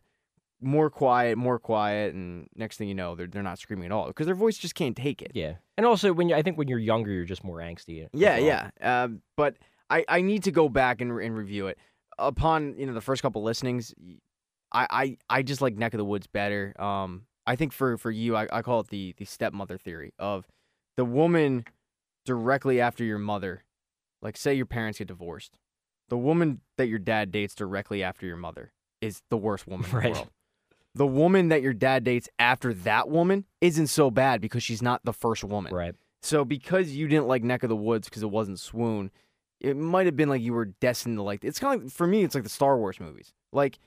more quiet, more quiet, and next thing you know, they're they're not screaming at all because their voice just can't take it. Yeah. And also when you I think when you're younger you're just more angsty. Yeah, well. yeah. Um, but I, I need to go back and, and review it. Upon you know the first couple listenings, I, I, I just like Neck of the Woods better. Um, I think for for you, I, I call it the the stepmother theory of the woman directly after your mother. Like, say your parents get divorced, the woman that your dad dates directly after your mother is the worst woman in Right. the world. The woman that your dad dates after that woman isn't so bad because she's not the first woman. Right. So because you didn't like Neck of the Woods because it wasn't Swoon, it might have been like you were destined to like. It's kind of like, for me, it's like the Star Wars movies. Like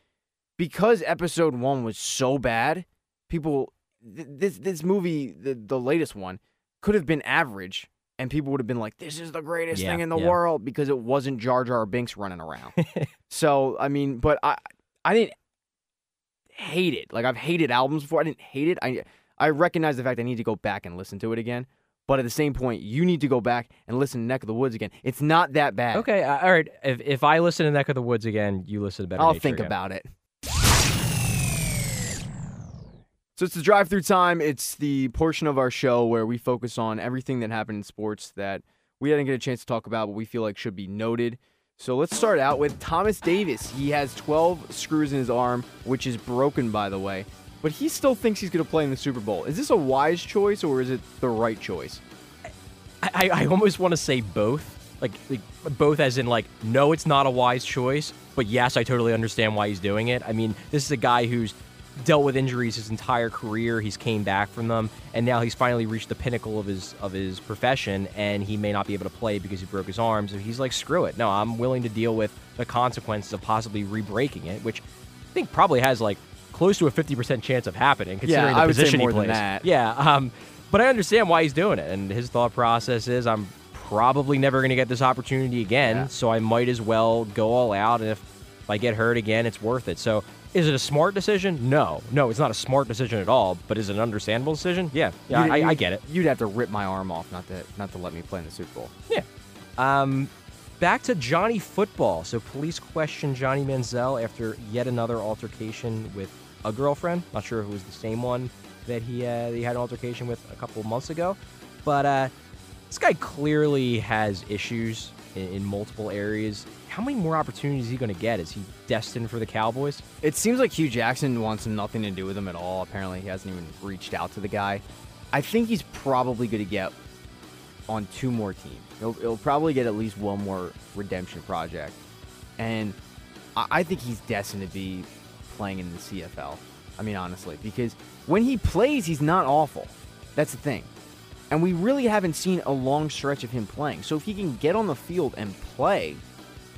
because Episode One was so bad, people th- this this movie, the the latest one, could have been average, and people would have been like, "This is the greatest Yeah, thing in the yeah. world" because it wasn't Jar Jar Binks running around. so I mean, but I I didn't hate it. Like I've hated albums before. I didn't hate it. I I recognize the fact I need to go back and listen to it again. But at the same point, you need to go back and listen to Neck of the Woods again. It's not that bad. Okay, uh, all right. If if I listen to Neck of the Woods again, you listen to Better I'll Nature think again. about it. So it's the drive through time. It's the portion of our show where we focus on everything that happened in sports that we didn't get a chance to talk about, but we feel like should be noted. So let's start out with Thomas Davis. He has 12 screws in his arm, which is broken, by the way, but he still thinks he's going to play in the Super Bowl. Is this a wise choice or is it the right choice? I, I almost want to say both. Like, like both as in like no it's not a wise choice, but yes, I totally understand why he's doing it. I mean, this is a guy who's dealt with injuries his entire career. He's came back from them and now he's finally reached the pinnacle of his of his profession and he may not be able to play because he broke his arm. So he's like, "Screw it. No, I'm willing to deal with the consequences of possibly re-breaking it," which I think probably has like close to a 50% chance of happening considering the I would say more he than that. Yeah, um, but I understand why he's doing it, and his thought process is, I'm probably never going to get this opportunity again, Yeah. so I might as well go all out, and if I get hurt again, it's worth it. So, is it a smart decision? No, no, it's not a smart decision at all. But is it an understandable decision? Yeah, yeah, You'd- I, I get it. You'd have to rip my arm off not to not to let me play in the Super Bowl. Yeah. Um, back to Johnny Football. So police questioned Johnny Manziel after yet another altercation with a girlfriend. Not sure if it was the same one that he, uh, that he had an altercation with a couple of months ago, but uh, this guy clearly has issues in, in multiple areas. How many more opportunities is he going to get? Is he destined for the Cowboys? It seems like Hue Jackson wants nothing to do with him at all. Apparently, he hasn't even reached out to the guy. I think he's probably going to get on two more teams. He'll, he'll probably get at least one more redemption project, and I, I think he's destined to be playing in the CFL. I mean, honestly, because when he plays, he's not awful. That's the thing. And we really haven't seen a long stretch of him playing. So if he can get on the field and play,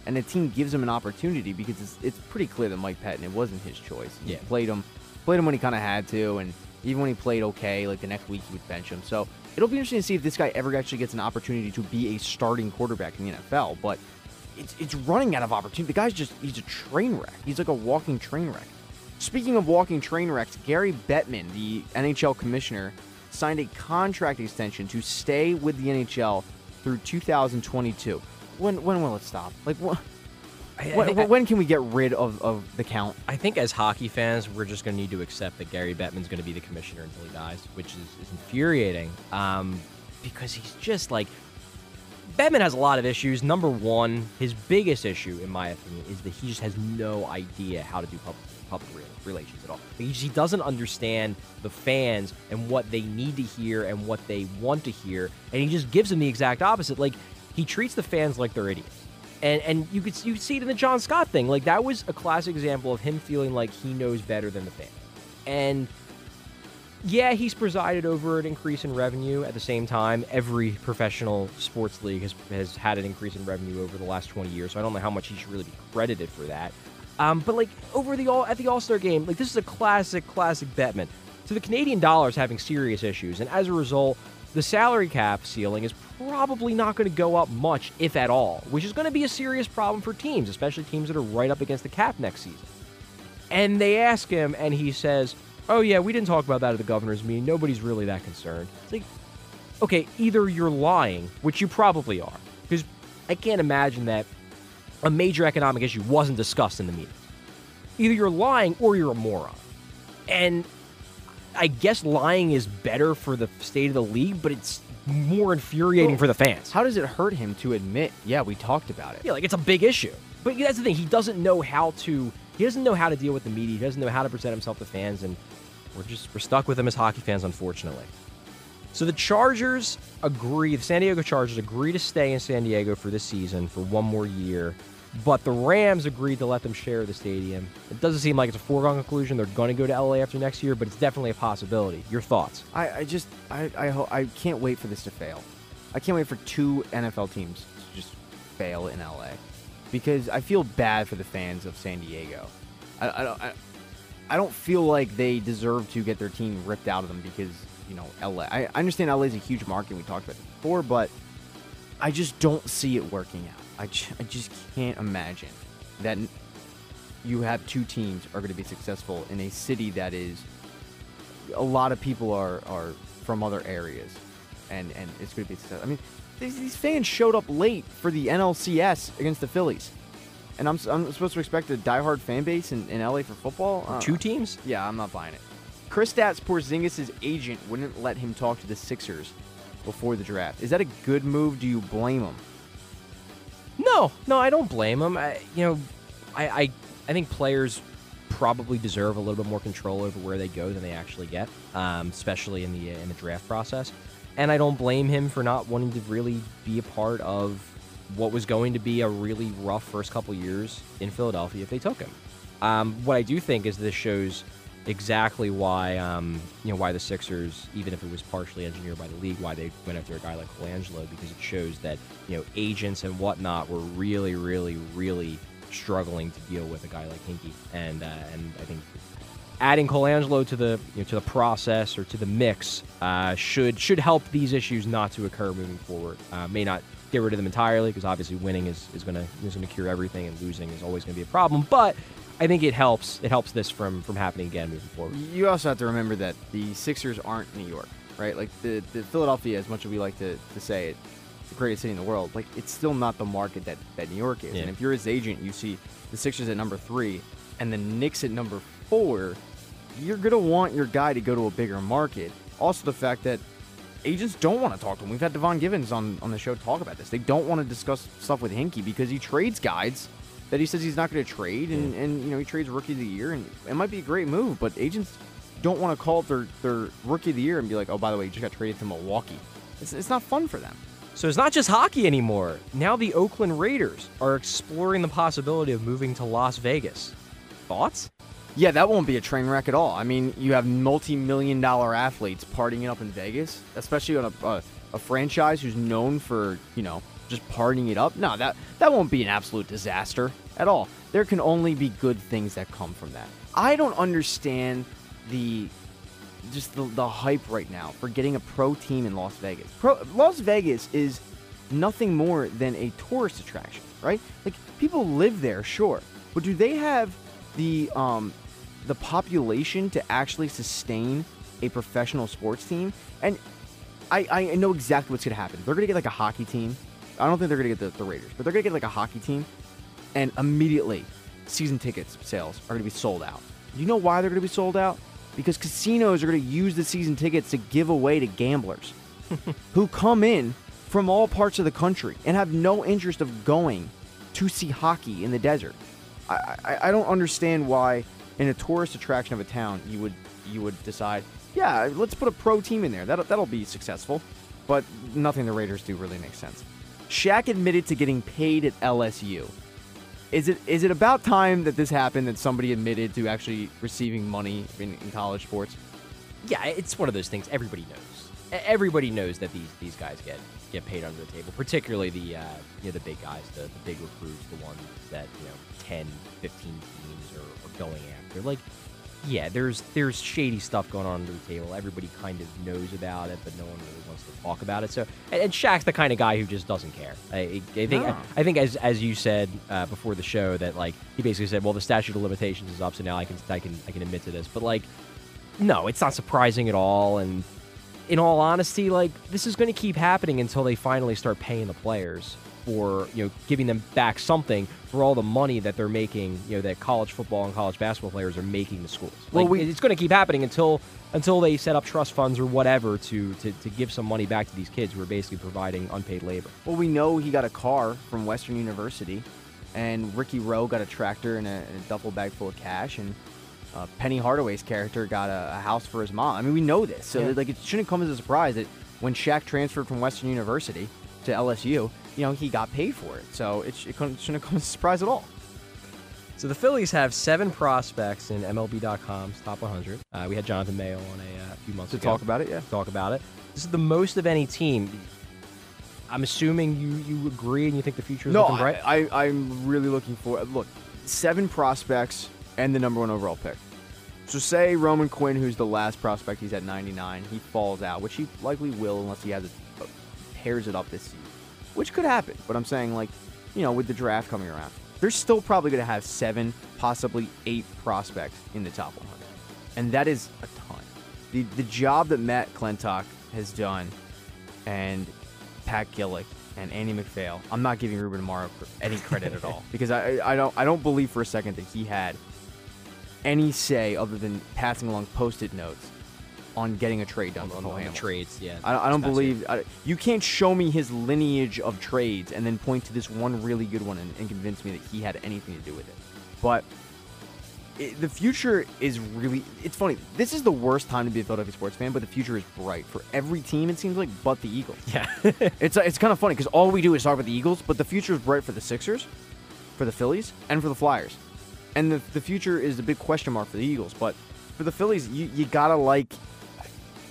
and the team gives him an opportunity, because it's, it's pretty clear that Mike Pettine, it wasn't his choice. He Yeah. played him, played him when he kind of had to, and even when he played okay, like the next week he would bench him. So it'll be interesting to see if this guy ever actually gets an opportunity to be a starting quarterback in the NFL. But it's it's running out of opportunity. The guy's just he's a train wreck. He's like a walking train wreck. Speaking of walking train wrecks, Gary Bettman, the NHL commissioner, signed a contract extension to stay with the NHL through 2022. When when will it stop? Like when, I- I when, when can we get rid of, of the count? I think as hockey fans, we're just going to need to accept that Gary Bettman's going to be the commissioner until he dies, which is, is infuriating um, because he's just like. Bettman has a lot of issues. Number one, his biggest issue, in my opinion, is that he just has no idea how to do public, public re- relations at all. He, just, he doesn't understand the fans and what they need to hear and what they want to hear, and he just gives them the exact opposite. Like, he treats the fans like they're idiots and and you could you see it in the John Scott thing. Like that was a classic example of him feeling like he knows better than the fans. And yeah, he's presided over an increase in revenue. At the same time, every professional sports league has has had an increase in revenue over the last 20 years. So I don't know how much he should really be credited for that. Um, but like over the all at the All Star game, like this is a classic, classic Bettman. So the Canadian dollar is having serious issues, and as a result, the salary cap ceiling is probably not going to go up much, if at all, which is going to be a serious problem for teams, especially teams that are right up against the cap next season. And they ask him, and he says, "Oh yeah, we didn't talk about that at the governor's meeting. Nobody's really that concerned." It's like, okay, either you're lying, which you probably are, because I can't imagine that a major economic issue wasn't discussed in the meeting. Either you're lying or you're a moron. And I guess lying is better for the state of the league, but it's more infuriating Well, for the fans. How does it hurt him to admit, yeah, we talked about it? Yeah, like it's a big issue. But that's the thing. He doesn't know how to. He doesn't know how to deal with the media. He doesn't know how to present himself to fans, and we're just we're stuck with him as hockey fans, unfortunately. So the Chargers agree. The San Diego Chargers agree to stay in San Diego for this season for one more year, but the Rams agreed to let them share the stadium. It doesn't seem like it's a foregone conclusion. They're going to go to LA after next year, but it's definitely a possibility. Your thoughts? I, I just I I, ho- I can't wait for this to fail. I can't wait for two NFL teams to just fail in LA because I feel bad for the fans of San Diego. I, I don't I, I don't feel like they deserve to get their team ripped out of them because you know LA. I, I understand LA is a huge market. We talked about it before, but I just don't see it working out. I, j- I just can't imagine that you have two teams are going to be successful in a city that is a lot of people are are from other areas, and and it's going to be successful. I mean, these, these fans showed up late for the NLCS against the Phillies, and I'm I'm supposed to expect a diehard fan base in, in LA for football. Uh, Two teams? yeah, I'm not buying it. Chris Kristaps Porzingis' agent wouldn't let him talk to the Sixers before the draft. Is that a good move? Do you blame him? No, no, I don't blame him. I, you know, I, I, I think players probably deserve a little bit more control over where they go than they actually get, um, especially in the in the draft process. And I don't blame him for not wanting to really be a part of what was going to be a really rough first couple years in Philadelphia if they took him. Um, what I do think is this shows exactly why um, you know why the Sixers, even if it was partially engineered by the league, why they went after a guy like Colangelo because it shows that you know agents and whatnot were really, really, really struggling to deal with a guy like Hinkie, and uh, and I think adding Colangelo to the you know, to the process or to the mix uh, should should help these issues not to occur moving forward. Uh, may not get rid of them entirely because obviously winning is, is gonna is gonna cure everything and losing is always gonna be a problem. But I think it helps it helps this from from happening again moving forward. You also have to remember that the Sixers aren't New York, right? Like the, the Philadelphia, as much as we like to, to say it, it's the greatest city in the world. Like it's still not the market that, that New York is. Yeah. And if you're his agent, you see the Sixers at number three and the Knicks at number four, you're gonna want your guy to go to a bigger market. Also, the fact that agents don't want to talk to him. We've had Devon Givens on, on the show talk about this. They don't want to discuss stuff with Hinkie because he trades guys that he says he's not going to trade, and, hmm. and you know he trades rookie of the year, and it might be a great move, but agents don't want to call up their, their rookie of the year and be like, oh, by the way, you just got traded to Milwaukee. It's, it's not fun for them. So it's not just hockey anymore. Now the Oakland Raiders are exploring the possibility of moving to Las Vegas. Thoughts? Yeah, that won't be a train wreck at all. I mean, you have multi-million dollar athletes partying it up in Vegas, especially on a, a, a franchise who's known for you know just partying it up. No, that that won't be an absolute disaster at all. There can only be good things that come from that. I don't understand the just the, the hype right now for getting a pro team in Las Vegas. Pro, Las Vegas is nothing more than a tourist attraction, right? Like people live there, sure, but do they have the um the population to actually sustain a professional sports team? And I, I know exactly what's gonna happen. They're gonna get like a hockey team. I don't think they're gonna get the, the Raiders, but they're gonna get like a hockey team, and immediately season tickets sales are gonna be sold out. You know why they're gonna be sold out? Because casinos are gonna use the season tickets to give away to gamblers who come in from all parts of the country and have no interest of going to see hockey in the desert. I, I, I don't understand why in a tourist attraction of a town you would you would decide, yeah, let's put a pro team in there. That'll, that'll be successful. But nothing the Raiders do really makes sense. Shaq admitted to getting paid at LSU. Is it is it about time that this happened that somebody admitted to actually receiving money in, in college sports? Yeah, it's one of those things everybody knows. everybody knows that these these guys get get paid under the table, particularly the uh, you know the big guys, the, the big recruits, the ones that you know 10, 15 teams are, are going after. Like, yeah, there's there's shady stuff going on under the table. Everybody kind of knows about it, but no one really wants to talk about it. So, and, and Shaq's the kind of guy who just doesn't care. I, I think No. I, think as as you said uh, before the show that like he basically said, well, the statute of limitations is up, so now I can I can I can admit to this. But like, no, it's not surprising at all. And in all honesty, like this is going to keep happening until they finally start paying the players for you know giving them back something for all the money that they're making. You know that college football and college basketball players are making the schools. Well, Like, we- it's going to keep happening until until they set up trust funds or whatever to, to to give some money back to these kids who are basically providing unpaid labor. Well, we know he got a car from Western University, and Ricky Roe got a tractor and a, and a duffel bag full of cash, and uh, Penny Hardaway's character got a, a house for his mom. I mean, we know this, so Yeah. like it shouldn't come as a surprise that when Shaq transferred from Western University to LSU, you know, he got paid for it. So it, sh- it shouldn't come as a surprise at all. So the Phillies have seven prospects in MLB.com's top 100. Uh, we had Jonathan Mayo on a uh, few months To ago. talk about it, yeah. talk about it. This is the most of any team. I'm assuming you you agree and you think the future is No, looking bright. I, I, I'm really looking for look seven prospects and the number one overall pick. So say Roman Quinn, who's the last prospect, he's at 99. He falls out, which he likely will unless he has a, uh, tears it up this season, which could happen. But I'm saying like, you know, with the draft coming around, they're still probably going to have seven, possibly eight prospects in the top 100, and that is a ton. The the job that Matt Klentak has done, and Pat Gillick and Andy MacPhail. I'm not giving Ruben Amaro any credit at all because I, I I don't I don't believe for a second that he had any say other than passing along post-it notes on getting a trade done on, on, on the trades, yeah. I, I don't this past year. believe I, you can't show me his lineage of trades and then point to this one really good one and, and convince me that he had anything to do with it. But it, the future is really it's funny. This is the worst time to be a Philadelphia sports fan, but the future is bright for every team. It seems like, but the Eagles. Yeah. It's it's kind of funny because all we do is talk about the Eagles, but the future is bright for the Sixers, for the Phillies, and for the Flyers. And the, the future is a big question mark for the Eagles. But for the Phillies, you, you gotta like,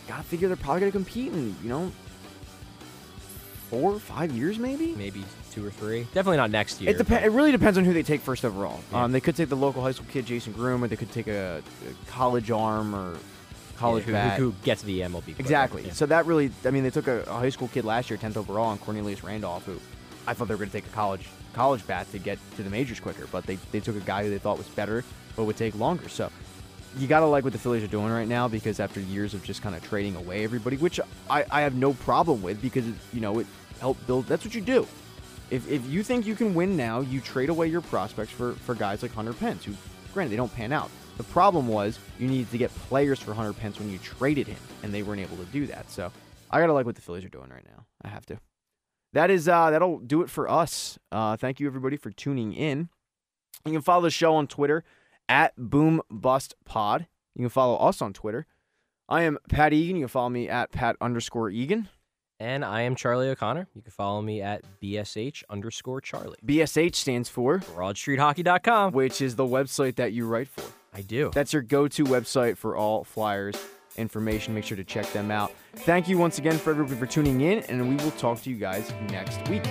gotta figure they're probably gonna compete in you know four or five years maybe. Maybe two or three. Definitely not next year. It depends. It really depends on who they take first overall. Yeah. Um, they could take the local high school kid Jason Groome, or they could take a, a college arm or college yeah, who, bat. who, gets the MLB. Exactly. Yeah. So that really, I mean, they took a, a high school kid last year, 10th overall, on Cornelius Randolph, who I thought they were going to take a college college bat to get to the majors quicker, but they, they took a guy who they thought was better, but would take longer. So you got to like what the Phillies are doing right now because after years of just kind of trading away everybody, which I, I have no problem with because, you know, it helped build, that's what you do. If, if you think you can win now, you trade away your prospects for, for guys like Hunter Pence, who, granted, they don't pan out. The problem was you needed to get players for Hunter Pence when you traded him, and they weren't able to do that. So I gotta like what the Phillies are doing right now. I have to. That is uh, that'll do it for us. Uh, thank you everybody for tuning in. You can follow the show on Twitter at Boom Bust Pod. You can follow us on Twitter. I am Pat Egan. You can follow me at Pat underscore Egan. And I am Charlie O'Connor. You can follow me at BSH underscore Charlie. BSH stands for, BroadStreetHockey.com. which is the website that you write for. I do. That's your go to website for all Flyers information. Make sure to check them out. Thank you once again for everybody for tuning in, and we will talk to you guys next week.